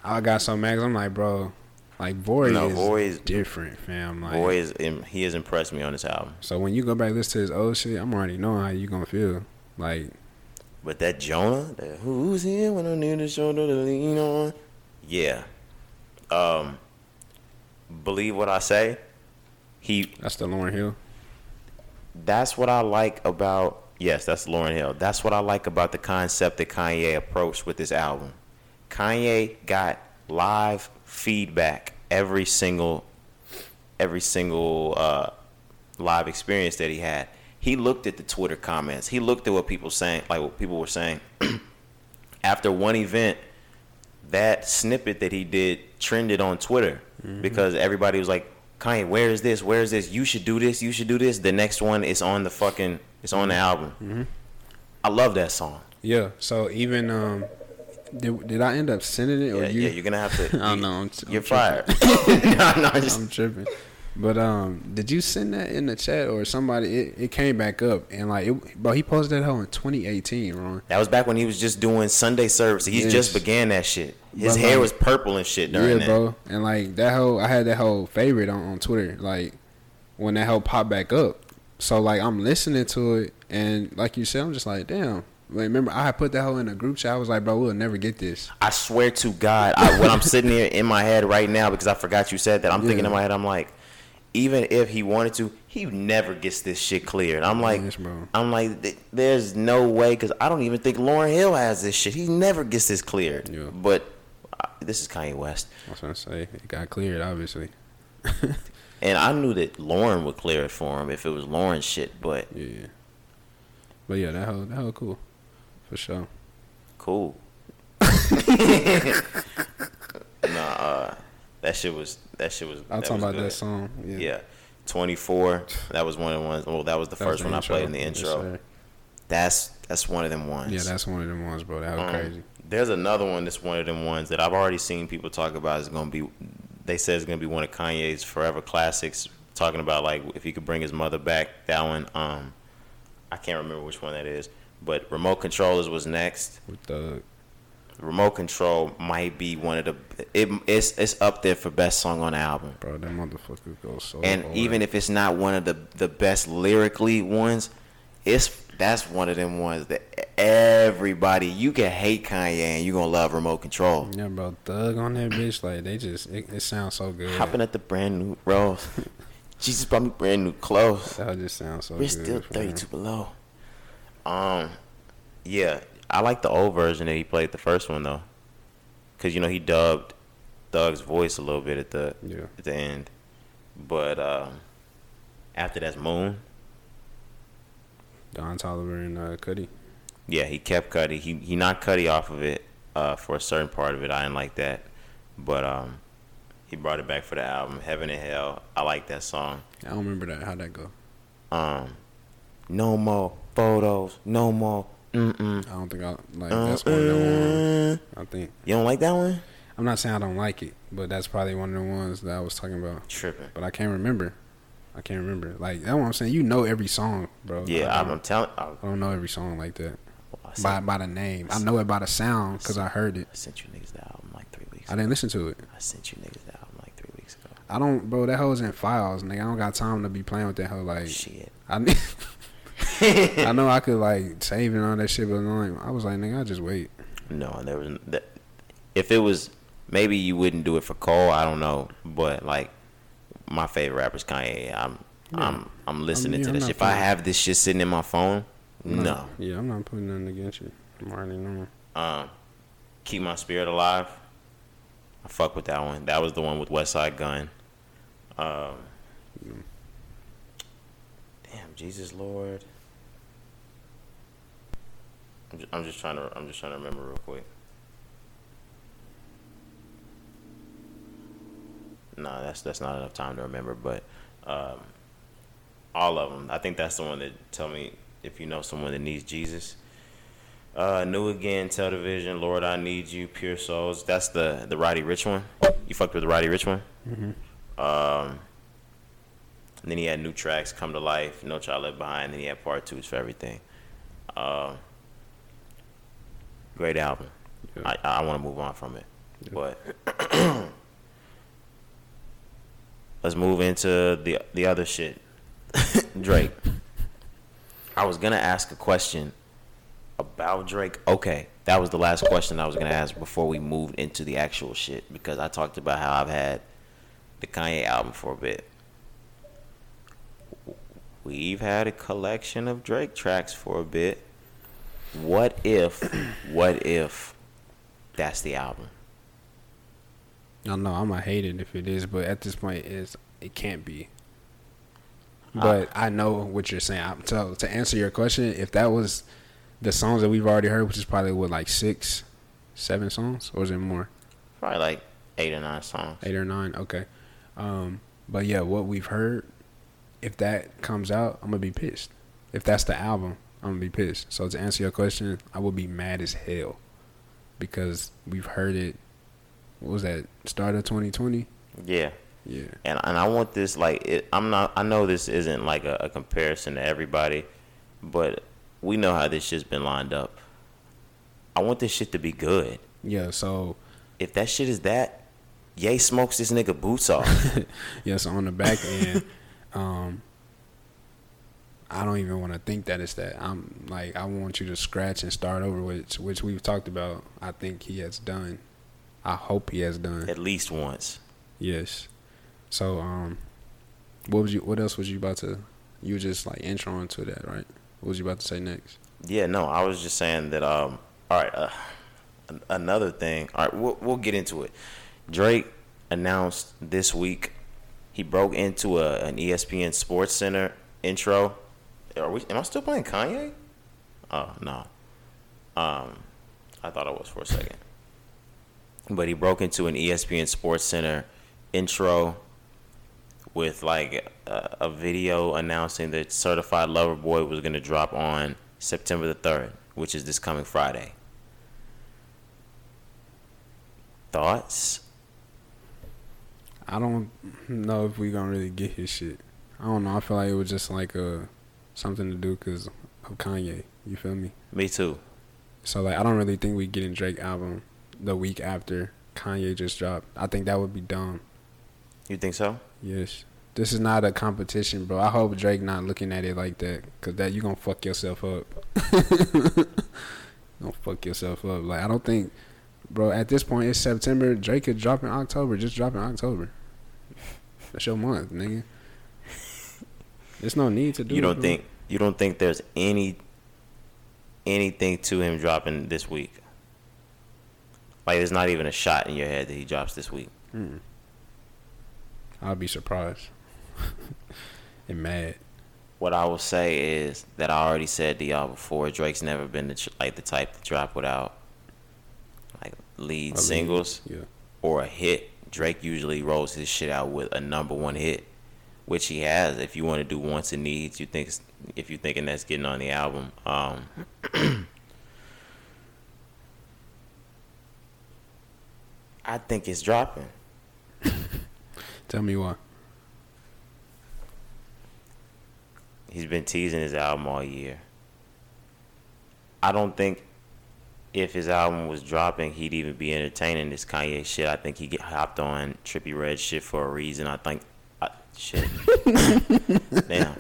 B: I got so mad. 'cause I'm like, bro, like Vory
A: No,
B: is different, fam. Like,
A: Void is he has impressed me on this album.
B: so when you go back listen to his old shit, I'm already knowing how you gonna feel. Like,
A: But that Jonah, that who's here when I need a shoulder to lean on? Yeah. Um. Believe what I say. He
B: that's the Lauryn Hill.
A: that's what I like about yes, that's Lauryn Hill. That's what I like about the concept that Kanye approached with this album. Kanye got live feedback every single every single uh, live experience that he had. He looked at the Twitter comments. He looked at what people saying, like what people were saying. After one event, that snippet that he did trended on Twitter because everybody was like, "Kanye, where is this? Where is this? You should do this. You should do this." The next one is on the fucking. It's on the album. I love that song.
B: Yeah. So even um, did, did I end up sending it or
A: Yeah,
B: you?
A: yeah, you're gonna have to.
B: I don't know. I'm, I'm
A: You're
B: tripping.
A: fired. no, no, just
B: I'm tripping. But um, did you send that in the chat or somebody? It, it came back up and like, it, bro, he posted that hoe in 2018, Ron.
A: That was back when he was just doing Sunday service. He
B: Yes.
A: just began that shit. His
B: But,
A: hair
B: like-
A: was purple and shit during
B: Yeah,
A: that.
B: bro. And like that whole, I had that whole favorite on, on Twitter. Like when that whole popped back up. So like I'm listening to it, and like you said, I'm just like, damn, Like, remember, I had put that whole in a group chat. I was like, bro, we'll never get this.
A: I swear to God, I, when I'm sitting here in my head right now because I forgot you said that, I'm thinking in my head, I'm like, even if he wanted to, he never gets this shit cleared. I'm like,
B: Yes.
A: I'm like, there's no way because I don't even think Lauryn Hill has this shit. He never gets this cleared.
B: Yeah.
A: But uh, this is Kanye West,
B: That's what I say. It got cleared, obviously.
A: and I knew that Lauryn would clear it for him if it was Lauryn's shit. But
B: Yeah. But yeah, that hoe, that hoe cool. For sure.
A: cool. nah, uh, that shit was that shit was.
B: I'm
A: that
B: talking
A: was
B: about
A: good.
B: that song. Yeah.
A: Yeah. 24. That was one of the ones. Well, that was the
B: That was
A: first one I played in the intro.
B: sir.
A: that's that's one of them ones.
B: Yeah, that's one of them ones, bro. That was
A: Um,
B: crazy.
A: There's another one that's one of them ones that I've already seen people talk about. Is gonna be. They said it's gonna be one of Kanye's forever classics. Talking about like if he could bring his mother back. That one. Um, I can't remember which one that is. But remote controllers was next.
B: With the
A: Remote control might be one of the. It, it's it's up there for best song on the album.
B: bro, that motherfucker goes so
A: and
B: hard.
A: even if it's not one of the the best lyrically ones, it's that's one of them ones that everybody you can hate Kanye and you gonna love Remote Control.
B: yeah, bro, Thug on that bitch, like they just it, it sounds so good.
A: Hopping at the brand new rose. Jesus brought me brand new clothes.
B: That just sounds so
A: We're
B: good.
A: still
B: him.
A: 32 below. Um, yeah, I like the old version that he played the first one though, cause you know he dubbed Thug's voice a little bit at the
B: Yeah.
A: at the end, but um, after that's Moon.
B: Don Toliver and uh, Cudi.
A: Yeah, he kept Cudi. He he knocked Cudi off of it uh, for a certain part of it. I didn't like that, but um, he brought it back for the album Heaven and Hell. I like that song.
B: I don't remember that. How'd that go?
A: Um, no more photos. No more. Mm
B: I don't think I like
A: mm.
B: that's one of the ones. I think
A: You don't like that one?
B: I'm not saying I don't like it, but that's probably one of the ones that I was talking about.
A: Tripping.
B: But I can't remember. I can't remember. Like that's what I'm saying. You know every song, bro.
A: Yeah,
B: I
A: I'm,
B: don't,
A: I'm telling. I,
B: don't know every song like that oh,
A: I,
B: by
A: sent,
B: by the name. I know it by the sound because I heard it.
A: I sent you niggas the album like three weeks.
B: I
A: ago.
B: didn't listen to it.
A: I sent you niggas the album like three weeks ago.
B: I don't, bro. That hoe's in files, nigga. I don't got time to be playing with that hoe. Like
A: Shit.
B: I need. I know I could like save and all that shit, but like, I was like, nigga, I just wait.
A: No, there was. That, if it was, maybe you wouldn't do it for Cole. I don't know, but like, my favorite rapper is Kanye. I'm, I'm, I'm listening
B: yeah,
A: to
B: I'm
A: this. If I have this shit sitting in my phone, no.
B: Yeah, I'm not putting nothing against you. I'm already knowing.
A: Um, keep my spirit alive. I fuck with that one. That was the one with Westside Gunn. Um, damn, Jesus Lord. I'm just, I'm just trying to. I'm just trying to remember real quick. No, that's that's not enough time to remember. But um, all of them. I think that's the one that tell me if you know someone that needs Jesus. Uh, new again, television. Lord, I need you. Pure souls. That's the the Roddy Ricch one. You fucked with the Roddy Ricch one. Um. And then he had new tracks, "Come to Life," "No Child Left Behind." Then he had part twos for everything. Um. great album.
B: Yeah.
A: I I want to move on from it, but let's move into the the other shit. Drake. I was gonna ask a question about Drake. Okay, that was the last question I was gonna ask before we moved into the actual shit because I talked about how I've had the Kanye album for a bit. We've had a collection of Drake tracks for a bit. What if, what if that's the album?
B: I know I'm gonna hate it if it is, but at this point, it's it can't be. But I know what you're saying. I'm- So to answer your question, if that was the songs that we've already heard, which is probably what like six, seven songs, or is it more?
A: Probably like eight or nine songs.
B: eight or nine. Okay. Um, but yeah, what we've heard, if that comes out, I'm gonna be pissed. If that's the album, I'm gonna be pissed. So to answer your question, I would be mad as hell because we've heard it. What was that? Start of 2020.
A: Yeah.
B: Yeah.
A: and and I want this like it, I'm not I know this isn't like a, a comparison to everybody, but we know how this shit's been lined up. I want this shit to be good.
B: Yeah. So
A: If that shit is that, Ye smokes this nigga boots off.
B: yeah. So on the back end, um, I don't even want to think that it's that. I'm like I want you to scratch and start over, which which we've talked about. I think he has done. I hope he has done.
A: At least once.
B: Yes. So um, what was you? What else was you about to? You were just like intro into that, right? What was you about to say next?
A: Yeah, no, I was just saying that. Um, all right, uh, another thing. All right, we'll we'll get into it. Drake announced this week he broke into a an ESPN SportsCenter intro. Are we? Am I still playing Kanye? Oh no. Um, I thought I was for a second. But he broke into an ESPN SportsCenter intro with like a, a video announcing that Certified Lover Boy was going to drop on September the 3rd, which is this coming Friday. Thoughts?
B: I don't know if we gonna really get his shit. I don't know. I feel like it was just like uh something to do because of Kanye. You feel me?
A: Me too.
B: So like I don't really think we getting Drake album the week after Kanye just dropped. I think that would be dumb.
A: You think so?
B: Yes. This is not a competition, bro. I hope Drake not looking at it like that, cause that you gonna fuck yourself up. don't fuck yourself up. Like I don't think, bro. At this point, it's September. Drake could drop in October. Just drop in October. That's your month, nigga. There's no need to do.
A: You don't
B: bro.
A: think you don't think there's any anything to him dropping this week? Like there's not even a shot in your head that he drops this week.
B: I'll be surprised and mad.
A: What I will say is that I already said to y'all before. Drake's never been the, like the type to drop without like lead, singles
B: Yeah.
A: or a hit. Drake usually rolls his shit out with a number one hit, which he has. If you want to do wants and needs, you think if you're thinking that's getting on the album. Um, I think it's dropping.
B: Tell me why.
A: He's been teasing his album all year. I don't think if his album was dropping, he'd even be entertaining this Kanye shit. I think he get hopped on Trippie Redd shit for a reason. I think, I, shit. Damn.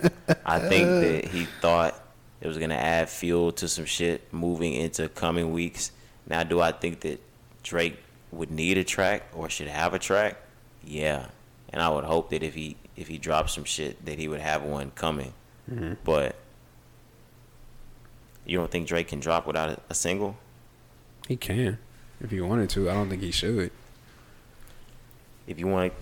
A: I think that he thought it was gonna add fuel to some shit moving into coming weeks. Now, do I think that Drake would need a track or should have a track? Yeah, and I would hope that if he if he drops some shit, that he would have one coming. Mm-hmm. But you don't think Drake can drop without a, a single?
B: He can, if he wanted to. I don't think he should.
A: If you want,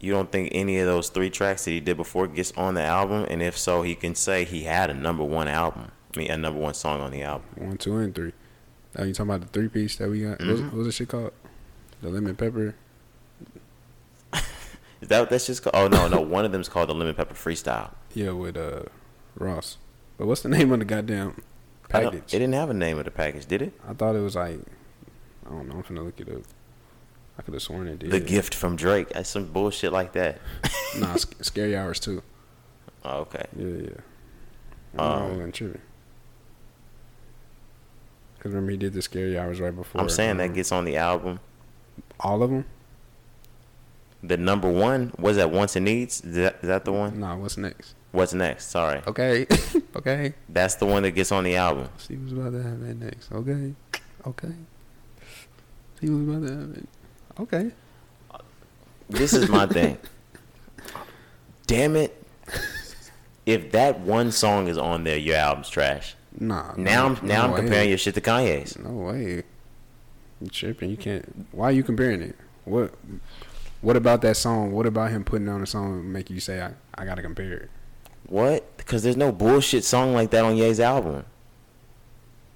A: you don't think any of those three tracks that he did before gets on the album, and if so, he can say he had a number one album. I mean, a number one song on the album.
B: One, two, and three. Are you talking about the three piece that we got? What's,
A: Mhm.
B: what's the shit called? The lemon pepper.
A: Is that what that's just called? Oh no, no. One of them's called the Lemon Pepper Freestyle.
B: Yeah, with uh Ross. But what's the name of the goddamn package?
A: It didn't have a name of the package, did it?
B: I thought it was like I don't know. I'm finna look it up. I could have sworn it did.
A: The gift from Drake. That's some bullshit like that.
B: Nah, Sc- scary hours too.
A: Oh, okay.
B: Yeah, yeah. I
A: Um,
B: tripping. Cause remember he did the scary hours right before.
A: I'm saying
B: um,
A: that gets on the album.
B: all of them.
A: The number one was that Wants and Needs. Is that, is that the one?
B: Nah, what's next?
A: What's next? Sorry,
B: Okay, okay.
A: that's the one that gets on the album.
B: See what's about to happen next. Okay, okay. See what's about to happen. Okay.
A: This is my thing. Damn it! If that one song is on there, your album's trash.
B: Nah.
A: Now
B: no,
A: I'm now
B: no
A: I'm
B: way.
A: comparing your shit to Kanye's.
B: No way. You tripping? You can't. Why are you comparing it? What? What about that song? What about him putting on a song make you say I, I gotta compare it?
A: What? Because there's no bullshit song like that on Ye's album.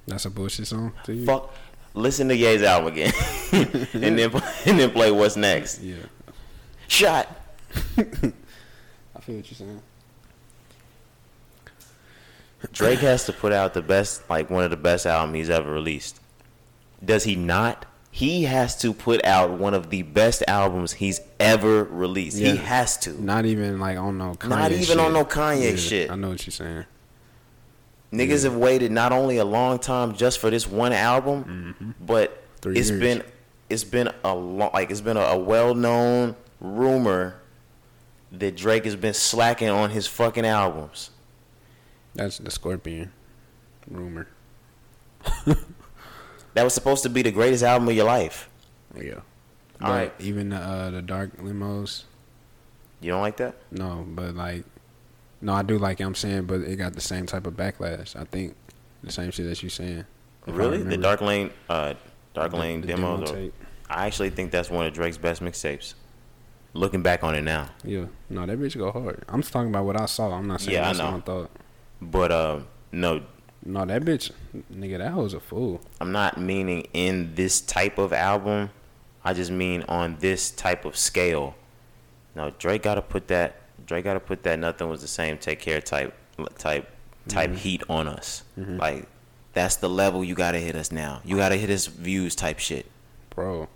B: That's a bullshit song to you?
A: Fuck. Listen to Ye's album again, and then and then play what's next.
B: Yeah.
A: Shot.
B: I feel what you're saying.
A: Drake has to put out the best, like one of the best albums he's ever released. Does he not? He has to put out one of the best albums he's ever released. He has to.
B: Not even like on no Kanye
A: Not even
B: shit.
A: on no Kanye shit.
B: I know what you're saying.
A: Niggas have waited not only a long time just for this one album, but
B: Mm-hmm. Three
A: it's
B: years.
A: been it's been a long like it's been a, a well known rumor that Drake has been slacking on his fucking albums.
B: That's the Scorpion rumor.
A: That was supposed to be the greatest album of your life.
B: Yeah.
A: All right.
B: Even the uh, the dark limos.
A: You don't like that?
B: No, but like, no, I do like it. I'm saying, but it got the same type of backlash. I think the same shit that you're saying.
A: really? The. Dark Lane, uh, Dark Lane
B: the
A: demos.
B: demo tape.
A: I actually think that's one of Drake's best mixtapes. Looking back on it now,
B: Yeah, no, that bitch go hard. I'm just talking about what I saw. I'm not saying
A: Yeah, I
B: that's what I thought.
A: But uh, no,
B: No, that bitch, nigga, that was a fool.
A: I'm not meaning in this type of album. I just mean on this type of scale. Now Drake got to put that. Drake got to put that. Nothing was the same. Take care type type type
B: Mm-hmm.
A: heat on us. Like that's the level you got to hit us now. You got to hit us views type shit.
B: bro.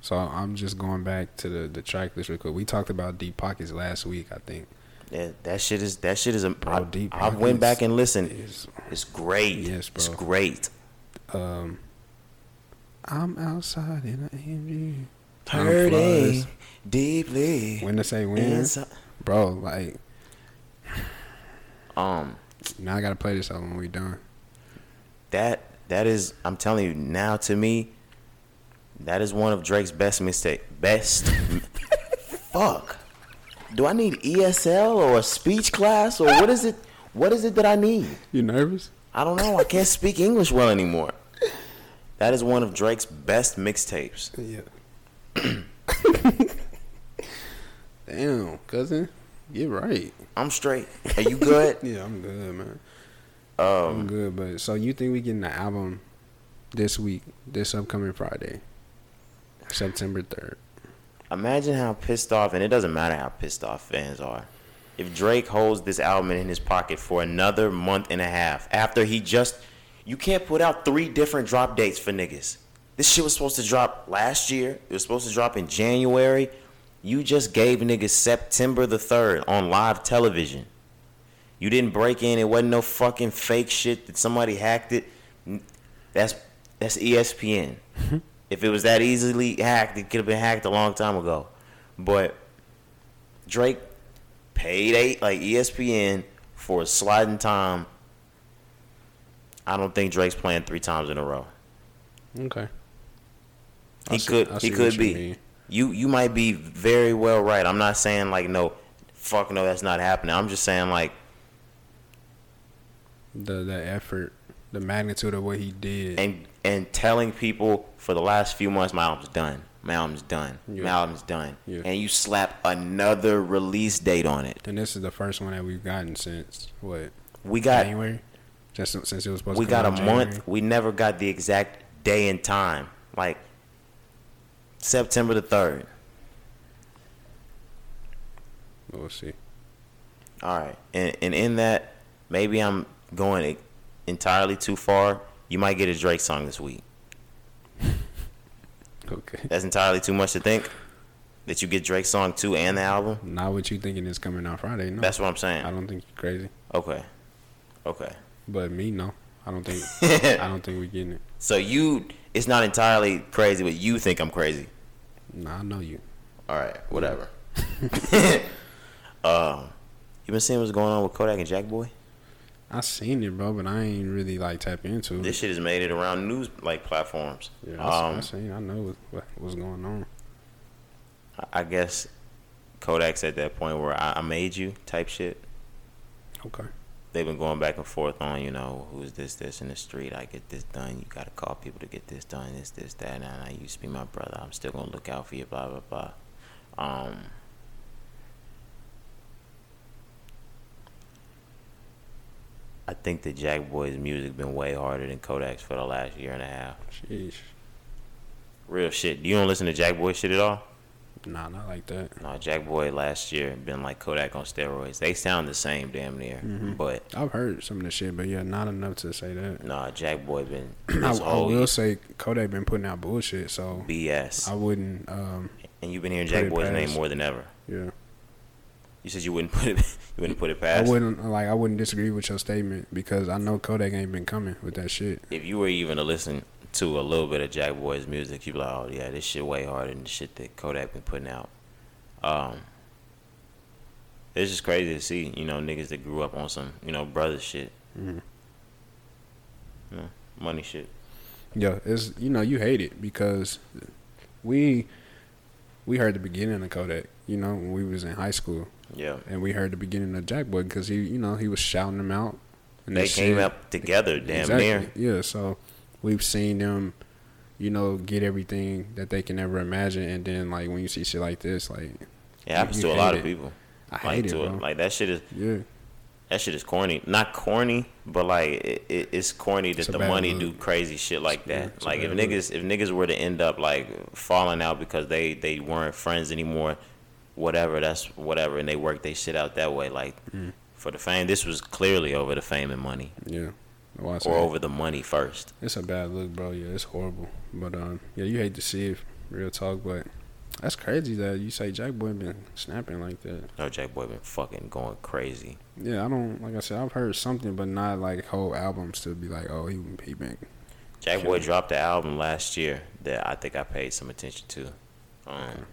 B: So I'm just going back to the the track list real quick. We talked about Deep Pockets last week, I think.
A: That, that shit is that shit is a.
B: Bro,
A: I,
B: Deep
A: I went back and listened.
B: is-
A: It's great.
B: Yes, bro.
A: It's great.
B: Um, I'm outside in an AMG. Time
A: Hurting deeply.
B: When to say when,
A: inside-
B: bro? Like
A: Um,
B: now I gotta play this album when we done.
A: that that is I'm telling you now to me that is one of Drake's best mistake best fuck do I need ESL or a speech class or what is it what is it that I need
B: You nervous?
A: I don't know I can't speak English well anymore that is one of Drake's best mixtapes
B: Yeah. Damn, cousin, you're right.
A: I'm straight are you good
B: Yeah, I'm good, man. I'm
A: um
B: good, but so you think we getting the album this week, this upcoming Friday, September third?
A: Imagine how pissed off, and it doesn't matter how pissed off fans are. If Drake holds this album in his pocket for another month and a half after he just, you can't put out three different drop dates for niggas. This shit was supposed to drop last year. It was supposed to drop in January. You just gave niggas September the 3rd on live television. You didn't break in. It wasn't no fucking fake shit that somebody hacked it. That's that's ESPN. if it was that easily hacked, it could have been hacked a long time ago. But Drake paid eight like ESPN for a sliding time. I don't think Drake's playing three times in a row.
B: Okay.
A: He
B: I see-
A: could
B: I
A: he
B: see
A: could
B: what you
A: be.
B: mean.
A: You you might be very well right. I'm not saying like no fuck no that's not happening. I'm just saying like
B: The the effort, the magnitude of what he did.
A: and and telling people for the last few months my album's done. My album's done.
B: Yeah.
A: My album's done.
B: Yeah.
A: And you slap another release date on it.
B: And this is the first one that we've gotten since what
A: We got
B: January, just since it was supposed
A: we got a month. We never got the exact day and time. Like September the third.
B: We'll see.
A: All right, and and in that, maybe I'm going entirely too far. You might get a Drake song this week.
B: Okay.
A: That's entirely too much to think. That you get Drake's song two and the album.
B: Not what you thinking is coming out Friday. No,
A: That's what I'm saying.
B: I don't think you're crazy.
A: Okay, okay.
B: But me, no. I don't think. I don't think we're getting it.
A: So you, it's not entirely crazy, but you think I'm crazy.
B: Nah, I know you.
A: All right, whatever. um, you been seeing what's going on with Kodak and Jackboy?
B: I seen it, bro, but I ain't really like tap into it.
A: This shit has made it around news like platforms.
B: Yeah, I,
A: um,
B: I seen. I know what, what, what's going on.
A: I- guess Kodak's at that point where I, I made you type shit.
B: Okay.
A: They've been going back and forth on, you know, who's this, this in the street. I get this done. You got to call people to get this done. This, this, that. And I used to be my brother. I'm still going to look out for you, blah, blah, blah. Um, I think that Jackboy's music been way harder than Kodak's for the last year and a half.
B: Sheesh.
A: Real shit. You don't listen to Jackboy shit at all?
B: Nah, not like that.
A: No, Jackboy last year been like Kodak on steroids. They sound the same damn near,
B: Mm-hmm.
A: but
B: I've heard some of the shit, but yeah, not enough to say that.
A: nah, Jackboy been
B: I, I will say Kodak been putting out bullshit, so
A: BS.
B: I wouldn't. Um,
A: and you've been hearing Jackboy's name more than ever.
B: yeah,
A: You said you wouldn't put it. You wouldn't put it past.
B: I wouldn't like. I wouldn't disagree with your statement because I know Kodak ain't been coming with that shit.
A: If you were even to listen to a little bit of Jackboy's music, you'd be like, oh yeah, this shit way harder than the shit that Kodak been putting out. Um, it's just crazy to see, you know, niggas that grew up on some, you know, brother shit.
B: Mm-hmm.
A: You know, money shit.
B: Yeah, it's you know you hate it because we we heard the beginning of Kodak. You know when we was in high school,
A: Yeah.
B: and we heard the beginning of Jackboy because he you know he was shouting them out. and
A: They came
B: shit.
A: up together, damn
B: Exactly.
A: near.
B: Yeah, so we've seen them, you know, get everything that they can ever imagine, and then like when you see shit like this, like
A: It happens to a lot
B: it.
A: of people.
B: I
A: like
B: hate it, bro.
A: Like that shit is
B: yeah,
A: that shit is corny. Not corny, but like it, it, it's corny that
B: It's
A: the money
B: look.
A: do crazy shit like that. like if
B: bad look.
A: niggas if niggas were to end up like falling out because they they weren't friends anymore, whatever. That's whatever, and they work they shit out that way. Like
B: Mm.
A: for the fame, this was clearly over the fame and money,
B: yeah. Well,
A: or over the money first.
B: It's a bad look, bro. Yeah, it's horrible. But um, yeah, you hate to see it, real talk. But that's crazy that you say Jackboy been snapping like that.
A: No, Jackboy been fucking going crazy.
B: Yeah, I don't like I said. I've heard something, but not like whole albums to be like, oh, he he been.
A: Jack. Boy dropped the album last year that I think I paid some attention to. Um,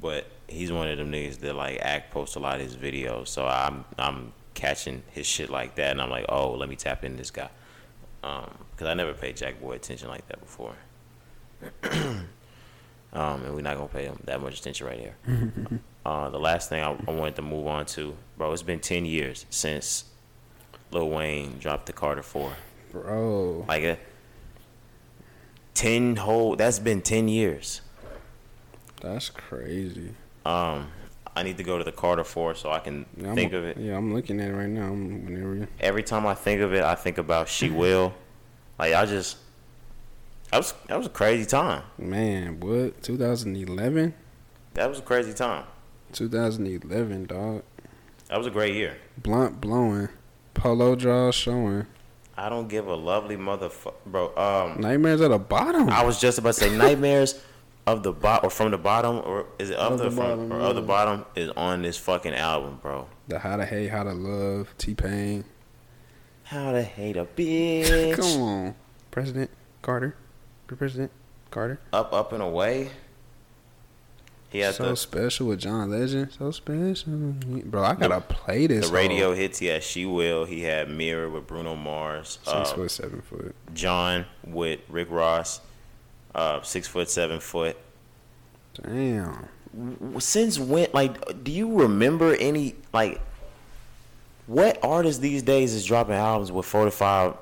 A: but he's one of them niggas that like act post a lot of his videos, so I'm I'm catching his shit like that, and I'm like, oh, let me tap in this guy, um, because I never paid Jackboy attention like that before. um, and we're not gonna pay him that much attention right here. uh, the last thing I, I wanted to move on to, bro, it's been ten years since Lil Wayne dropped the Carter Four.
B: Bro,
A: Like a ten whole. That's been ten years.
B: That's crazy.
A: Um, I need to go to the Carter Four so I can
B: Yeah,
A: think of it.
B: Yeah, I'm looking at it right now. I'm whenever you.
A: Every time I think of it, I think about She Will. Like I just, that was that was a crazy time.
B: Man, what? 2011?
A: That was a crazy time.
B: 2011, dog.
A: That was a great year.
B: Blunt blowing, polo draws showing,
A: I don't give a lovely motherfucker, bro. Um,
B: nightmares at the bottom.
A: I was just about to say nightmares of the bot or from the bottom or is it of,
B: Of
A: the,
B: the
A: from
B: bottom,
A: or of the bottom is on this fucking album, bro.
B: the how to hate, how to love, T Pain.
A: How to hate a bitch.
B: Come on, President Carter, The President Carter.
A: Up, up and away. He had
B: so
A: the,
B: special with John Legend. So special, bro. I gotta play this.
A: the radio
B: whole
A: hits. He had She Will. He had Mirror with Bruno Mars.
B: Six
A: Uh,
B: foot, seven foot.
A: John with Rick Ross. Uh, six foot, seven foot.
B: Damn.
A: Since when? Like, do you remember any like? What artist these days is dropping albums with four to five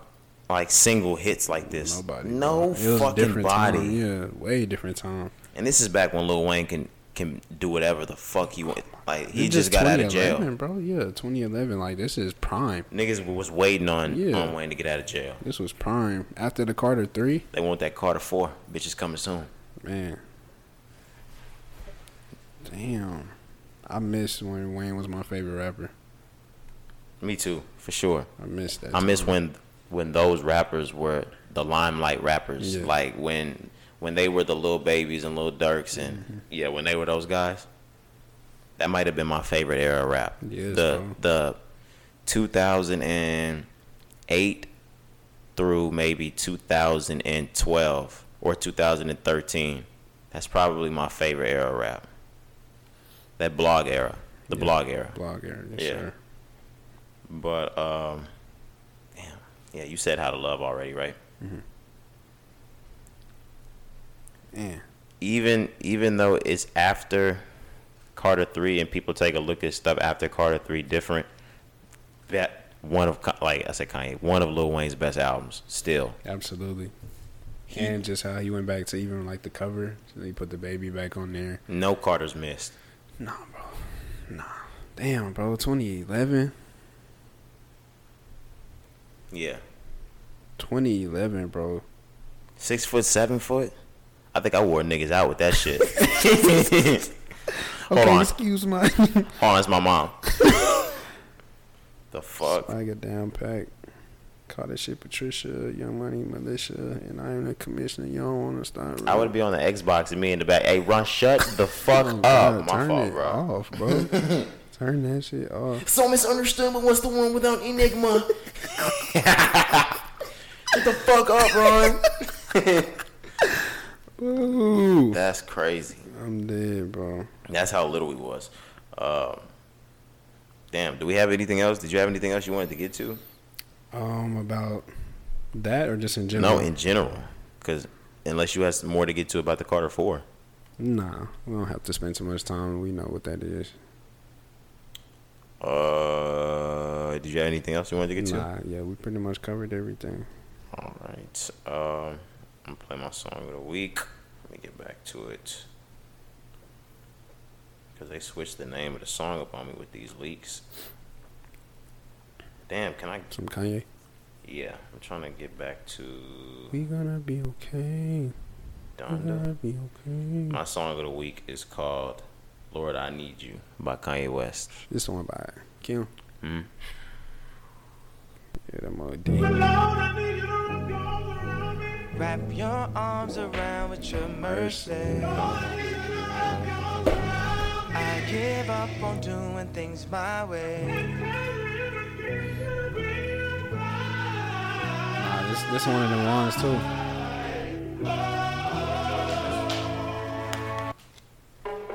A: like single hits like this?
B: Nobody.
A: No
B: bro. It was a
A: fucking
B: different
A: body.
B: Time. Yeah, way different time.
A: And this is back when Lil Wayne can can do whatever the fuck he want. Like he just got out of jail.
B: bro. Yeah, 2011. Like this is prime.
A: Niggas was waiting on
B: Yeah.
A: on Wayne to get out of jail.
B: This was prime. After the Carter three,
A: They want that Carter Four. Bitches coming soon.
B: man. Damn. I miss when Wayne was my favorite rapper.
A: Me too, for sure.
B: I miss that.
A: I miss
B: time.
A: when when those rappers were the limelight rappers.
B: Yeah.
A: Like when when they were the little babies and little Durks and
B: Mm-hmm.
A: yeah, when they were those guys. That might have been my favorite era of rap.
B: Yes,
A: the
B: bro.
A: the 2008 through maybe 2012 or 2013. That's probably my favorite era of rap. That blog era, the
B: Yeah.
A: blog era.
B: blog era. Yes,
A: Yeah.
B: sir.
A: But um, damn, yeah, you said how to love already, right?
B: Man.
A: Even even though it's after Carter three, and people take a look at stuff after Carter three different, that one of like I said, Kanye, one of Lil Wayne's best albums, still.
B: Absolutely. and just how he went back to even like the cover. So he put the baby back on there.
A: No Carter's missed.
B: Nah, bro. Nah. Damn, bro. 2011.
A: Yeah,
B: 2011, bro.
A: six foot, seven foot. I think I wore niggas out with that shit. Hold
B: Okay,
A: on,
B: excuse my.
A: hold on, that's my mom. the fuck.
B: I get down pack. Call that shit Patricia, Young Money, Militia, and I am the commissioner. You don't want to start.
A: I would be on the Xbox and me in the back. Hey, run, shut the fuck
B: Oh,
A: up.
B: God,
A: My
B: turn
A: fault,
B: it
A: bro.
B: off, bro. turn that shit off.
A: So misunderstood, but what's the one without Enigma? Shut the fuck up, Ron.
B: Ooh,
A: That's crazy.
B: I'm dead, bro.
A: That's how little he was. Um, Damn. Do we have anything else? Did you have anything else you wanted to get to?
B: Um, about that or just in general?
A: No, in general. Because unless you have more to get to about the Carter Four.
B: Nah, we don't have to spend too much time. We know what that is.
A: Uh, did you have anything else you wanted to get to?
B: Nah, yeah, we pretty much covered everything.
A: All right. Um, I'm gonna play my song of the week. Let me get back to it. Because they switched the name of the song up on me with these leaks. Damn, can I?
B: Some Kanye.
A: Yeah, I'm trying to get back to
B: We gonna be okay. We gonna be okay.
A: My song of the week is called "Lord I Need You" by Kanye West.
B: This one by Kim.
A: Hmm.
B: Yeah, that mother D.
C: Wrap your arms around with your mercy. I give up on doing things my way.
B: Nah, this this one of them ones too.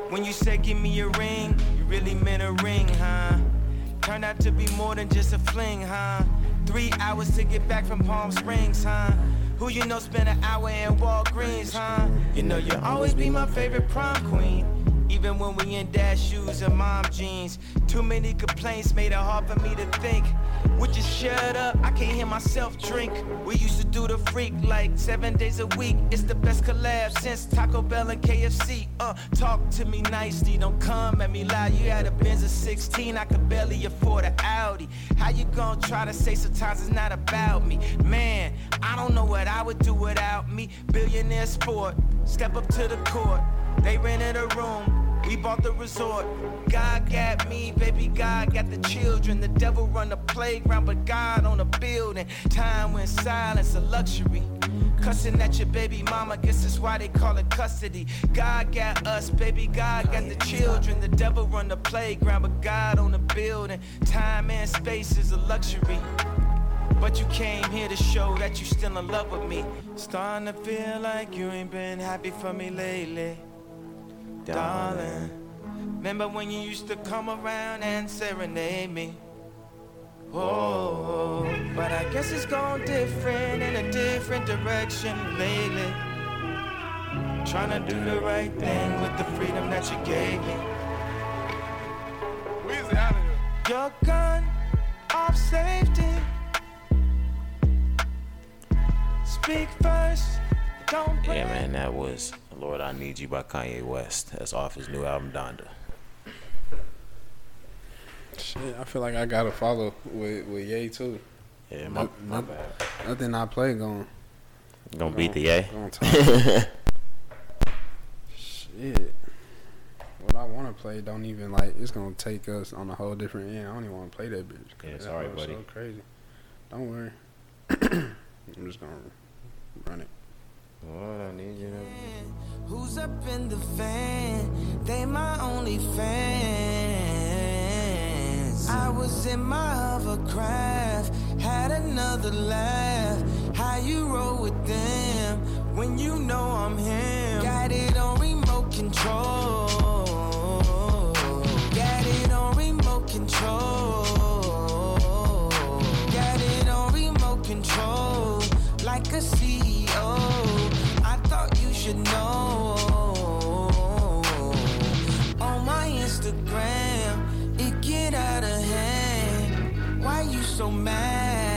C: When you said give me a ring, you really meant a ring, huh? Turned out to be more than just a fling, huh? Three hours to get back from Palm Springs, huh? Who you know spend an hour in Walgreens, huh? You know you'll always be my favorite prom queen. Even when we in dad shoes and mom jeans. Too many complaints made it hard for me to think. Would you shut up? I can't hear myself drink. We used to do the freak like seven days a week. It's the best collab since Taco Bell and KFC. Uh, talk to me nicely, don't come at me loud. You had a Benz of 16, I could barely afford an Audi. How you gonna try to say sometimes it's not about me? Man, I don't know what I would do without me. Billionaire sport, step up to the court. They rented a room. We bought the resort. God got me, baby. God got the children. The devil run the playground, but God on the building. Time when silence a luxury. Cussing at your baby mama, guess that's why they call it custody. God got us, baby. God got the children. The devil run the playground, but God on the building. Time and space is a luxury. But you came here to show that you still in love with me. Starting to feel like you ain't been happy for me lately darling. Remember when you used to come around and serenade me? Oh, but I guess it's gone different in a different direction lately. Trying to do the right thing with the freedom that you gave me.
D: Weezy out of here.
C: Your gun off safety.
A: Yeah, man, that was "Lord I Need You" by Kanye West. That's off his new album Donda.
B: Shit, I feel like I gotta follow with with Ye too.
A: Yeah, my, my
B: Noth-
A: bad.
B: Nothing I play going.
A: Gonna beat the Ye.
B: Going top. Shit. What I want to play don't even like. It's gonna take us on a whole different end. I don't even want to play that bitch. 'cause
A: Yeah, it's
B: that
A: alright,
B: hoe's
A: buddy.
B: So crazy. Don't worry. I'm just gonna run it.
A: Lord I need you.
C: Who's up in the van? They my only fans. I was in my hovercraft, had another laugh. How you roll with them when you know I'm him? Got it on remote control. Got it on remote control. Got it on remote control, like a CEO. Should know. On my Instagram, it get out of hand. Why you so mad?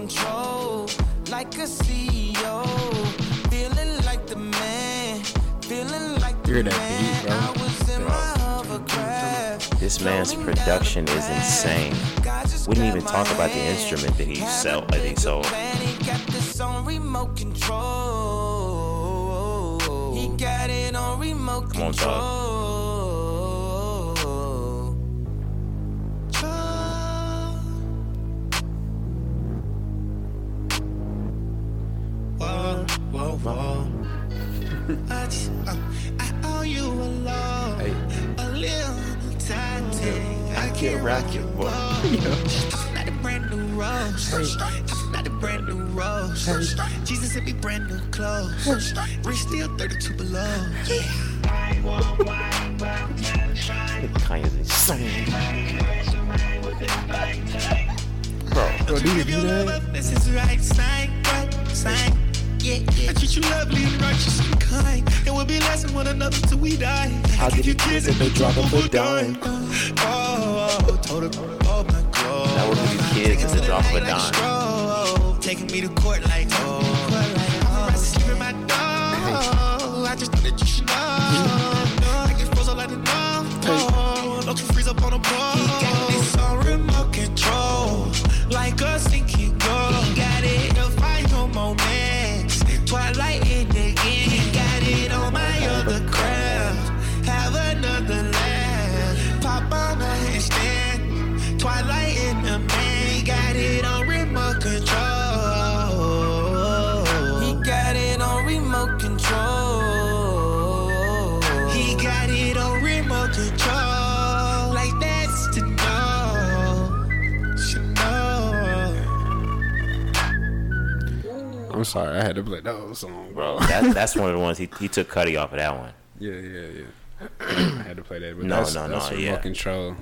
C: Control, like a CEO. Feeling like the man, feeling like the
B: that
C: man.
B: beat.
C: I was in my hovercraft.
A: This man's production is insane. We didn't even talk about the instrument that he sell- that he sold.
C: He got this on remote control. He got it on remote
A: Come on, dog.
C: control. Whoa, whoa, whoa.
D: I, just, uh, I owe you a love,
B: Hey.
D: a little time. I
A: can't rock your boat.
D: I'm not a brand new rose. I'm not a brand new rose. Jesus sent me brand new clothes. Rich still 32 below.
A: Kanye's insane. Bro,
B: Bro, do you do that?
D: this is right. Sign, right, sign. Yeah, yeah. I treat you lovely and righteous and kind. And we'll be lasting one another till we die.
A: I'll give you
D: kids
A: if they drop of a dime.
D: Oh, oh, told her, oh my god.
A: That would give you kids at the drop of a dime.
D: Taking me to court like, oh. I'm sleep in my dog. I just that you should know.
B: Sorry, I had to play that song, bro.
A: that, that's one of the ones he, he took Cudi off of that one.
B: Yeah, yeah, yeah. I had to play that. But
A: No,
B: that's,
A: no,
B: that's
A: no,
B: remote
A: yeah.
B: control.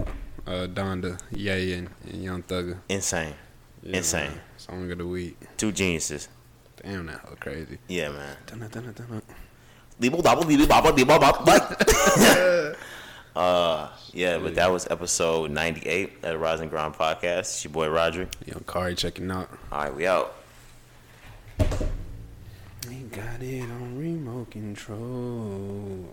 B: Uh, Donda, Ye, and, and Young Thugger.
A: Insane.
B: Yeah,
A: Insane.
B: man. Song of the week.
A: Two geniuses.
B: Damn, that was crazy.
A: Yeah, man. Leebo baba, but- Uh, yeah, but that was episode 98 of the Rise and Grind podcast. It's your boy Roderick.
B: Young Cari checking out.
A: All right, we out.
B: He got it on remote control.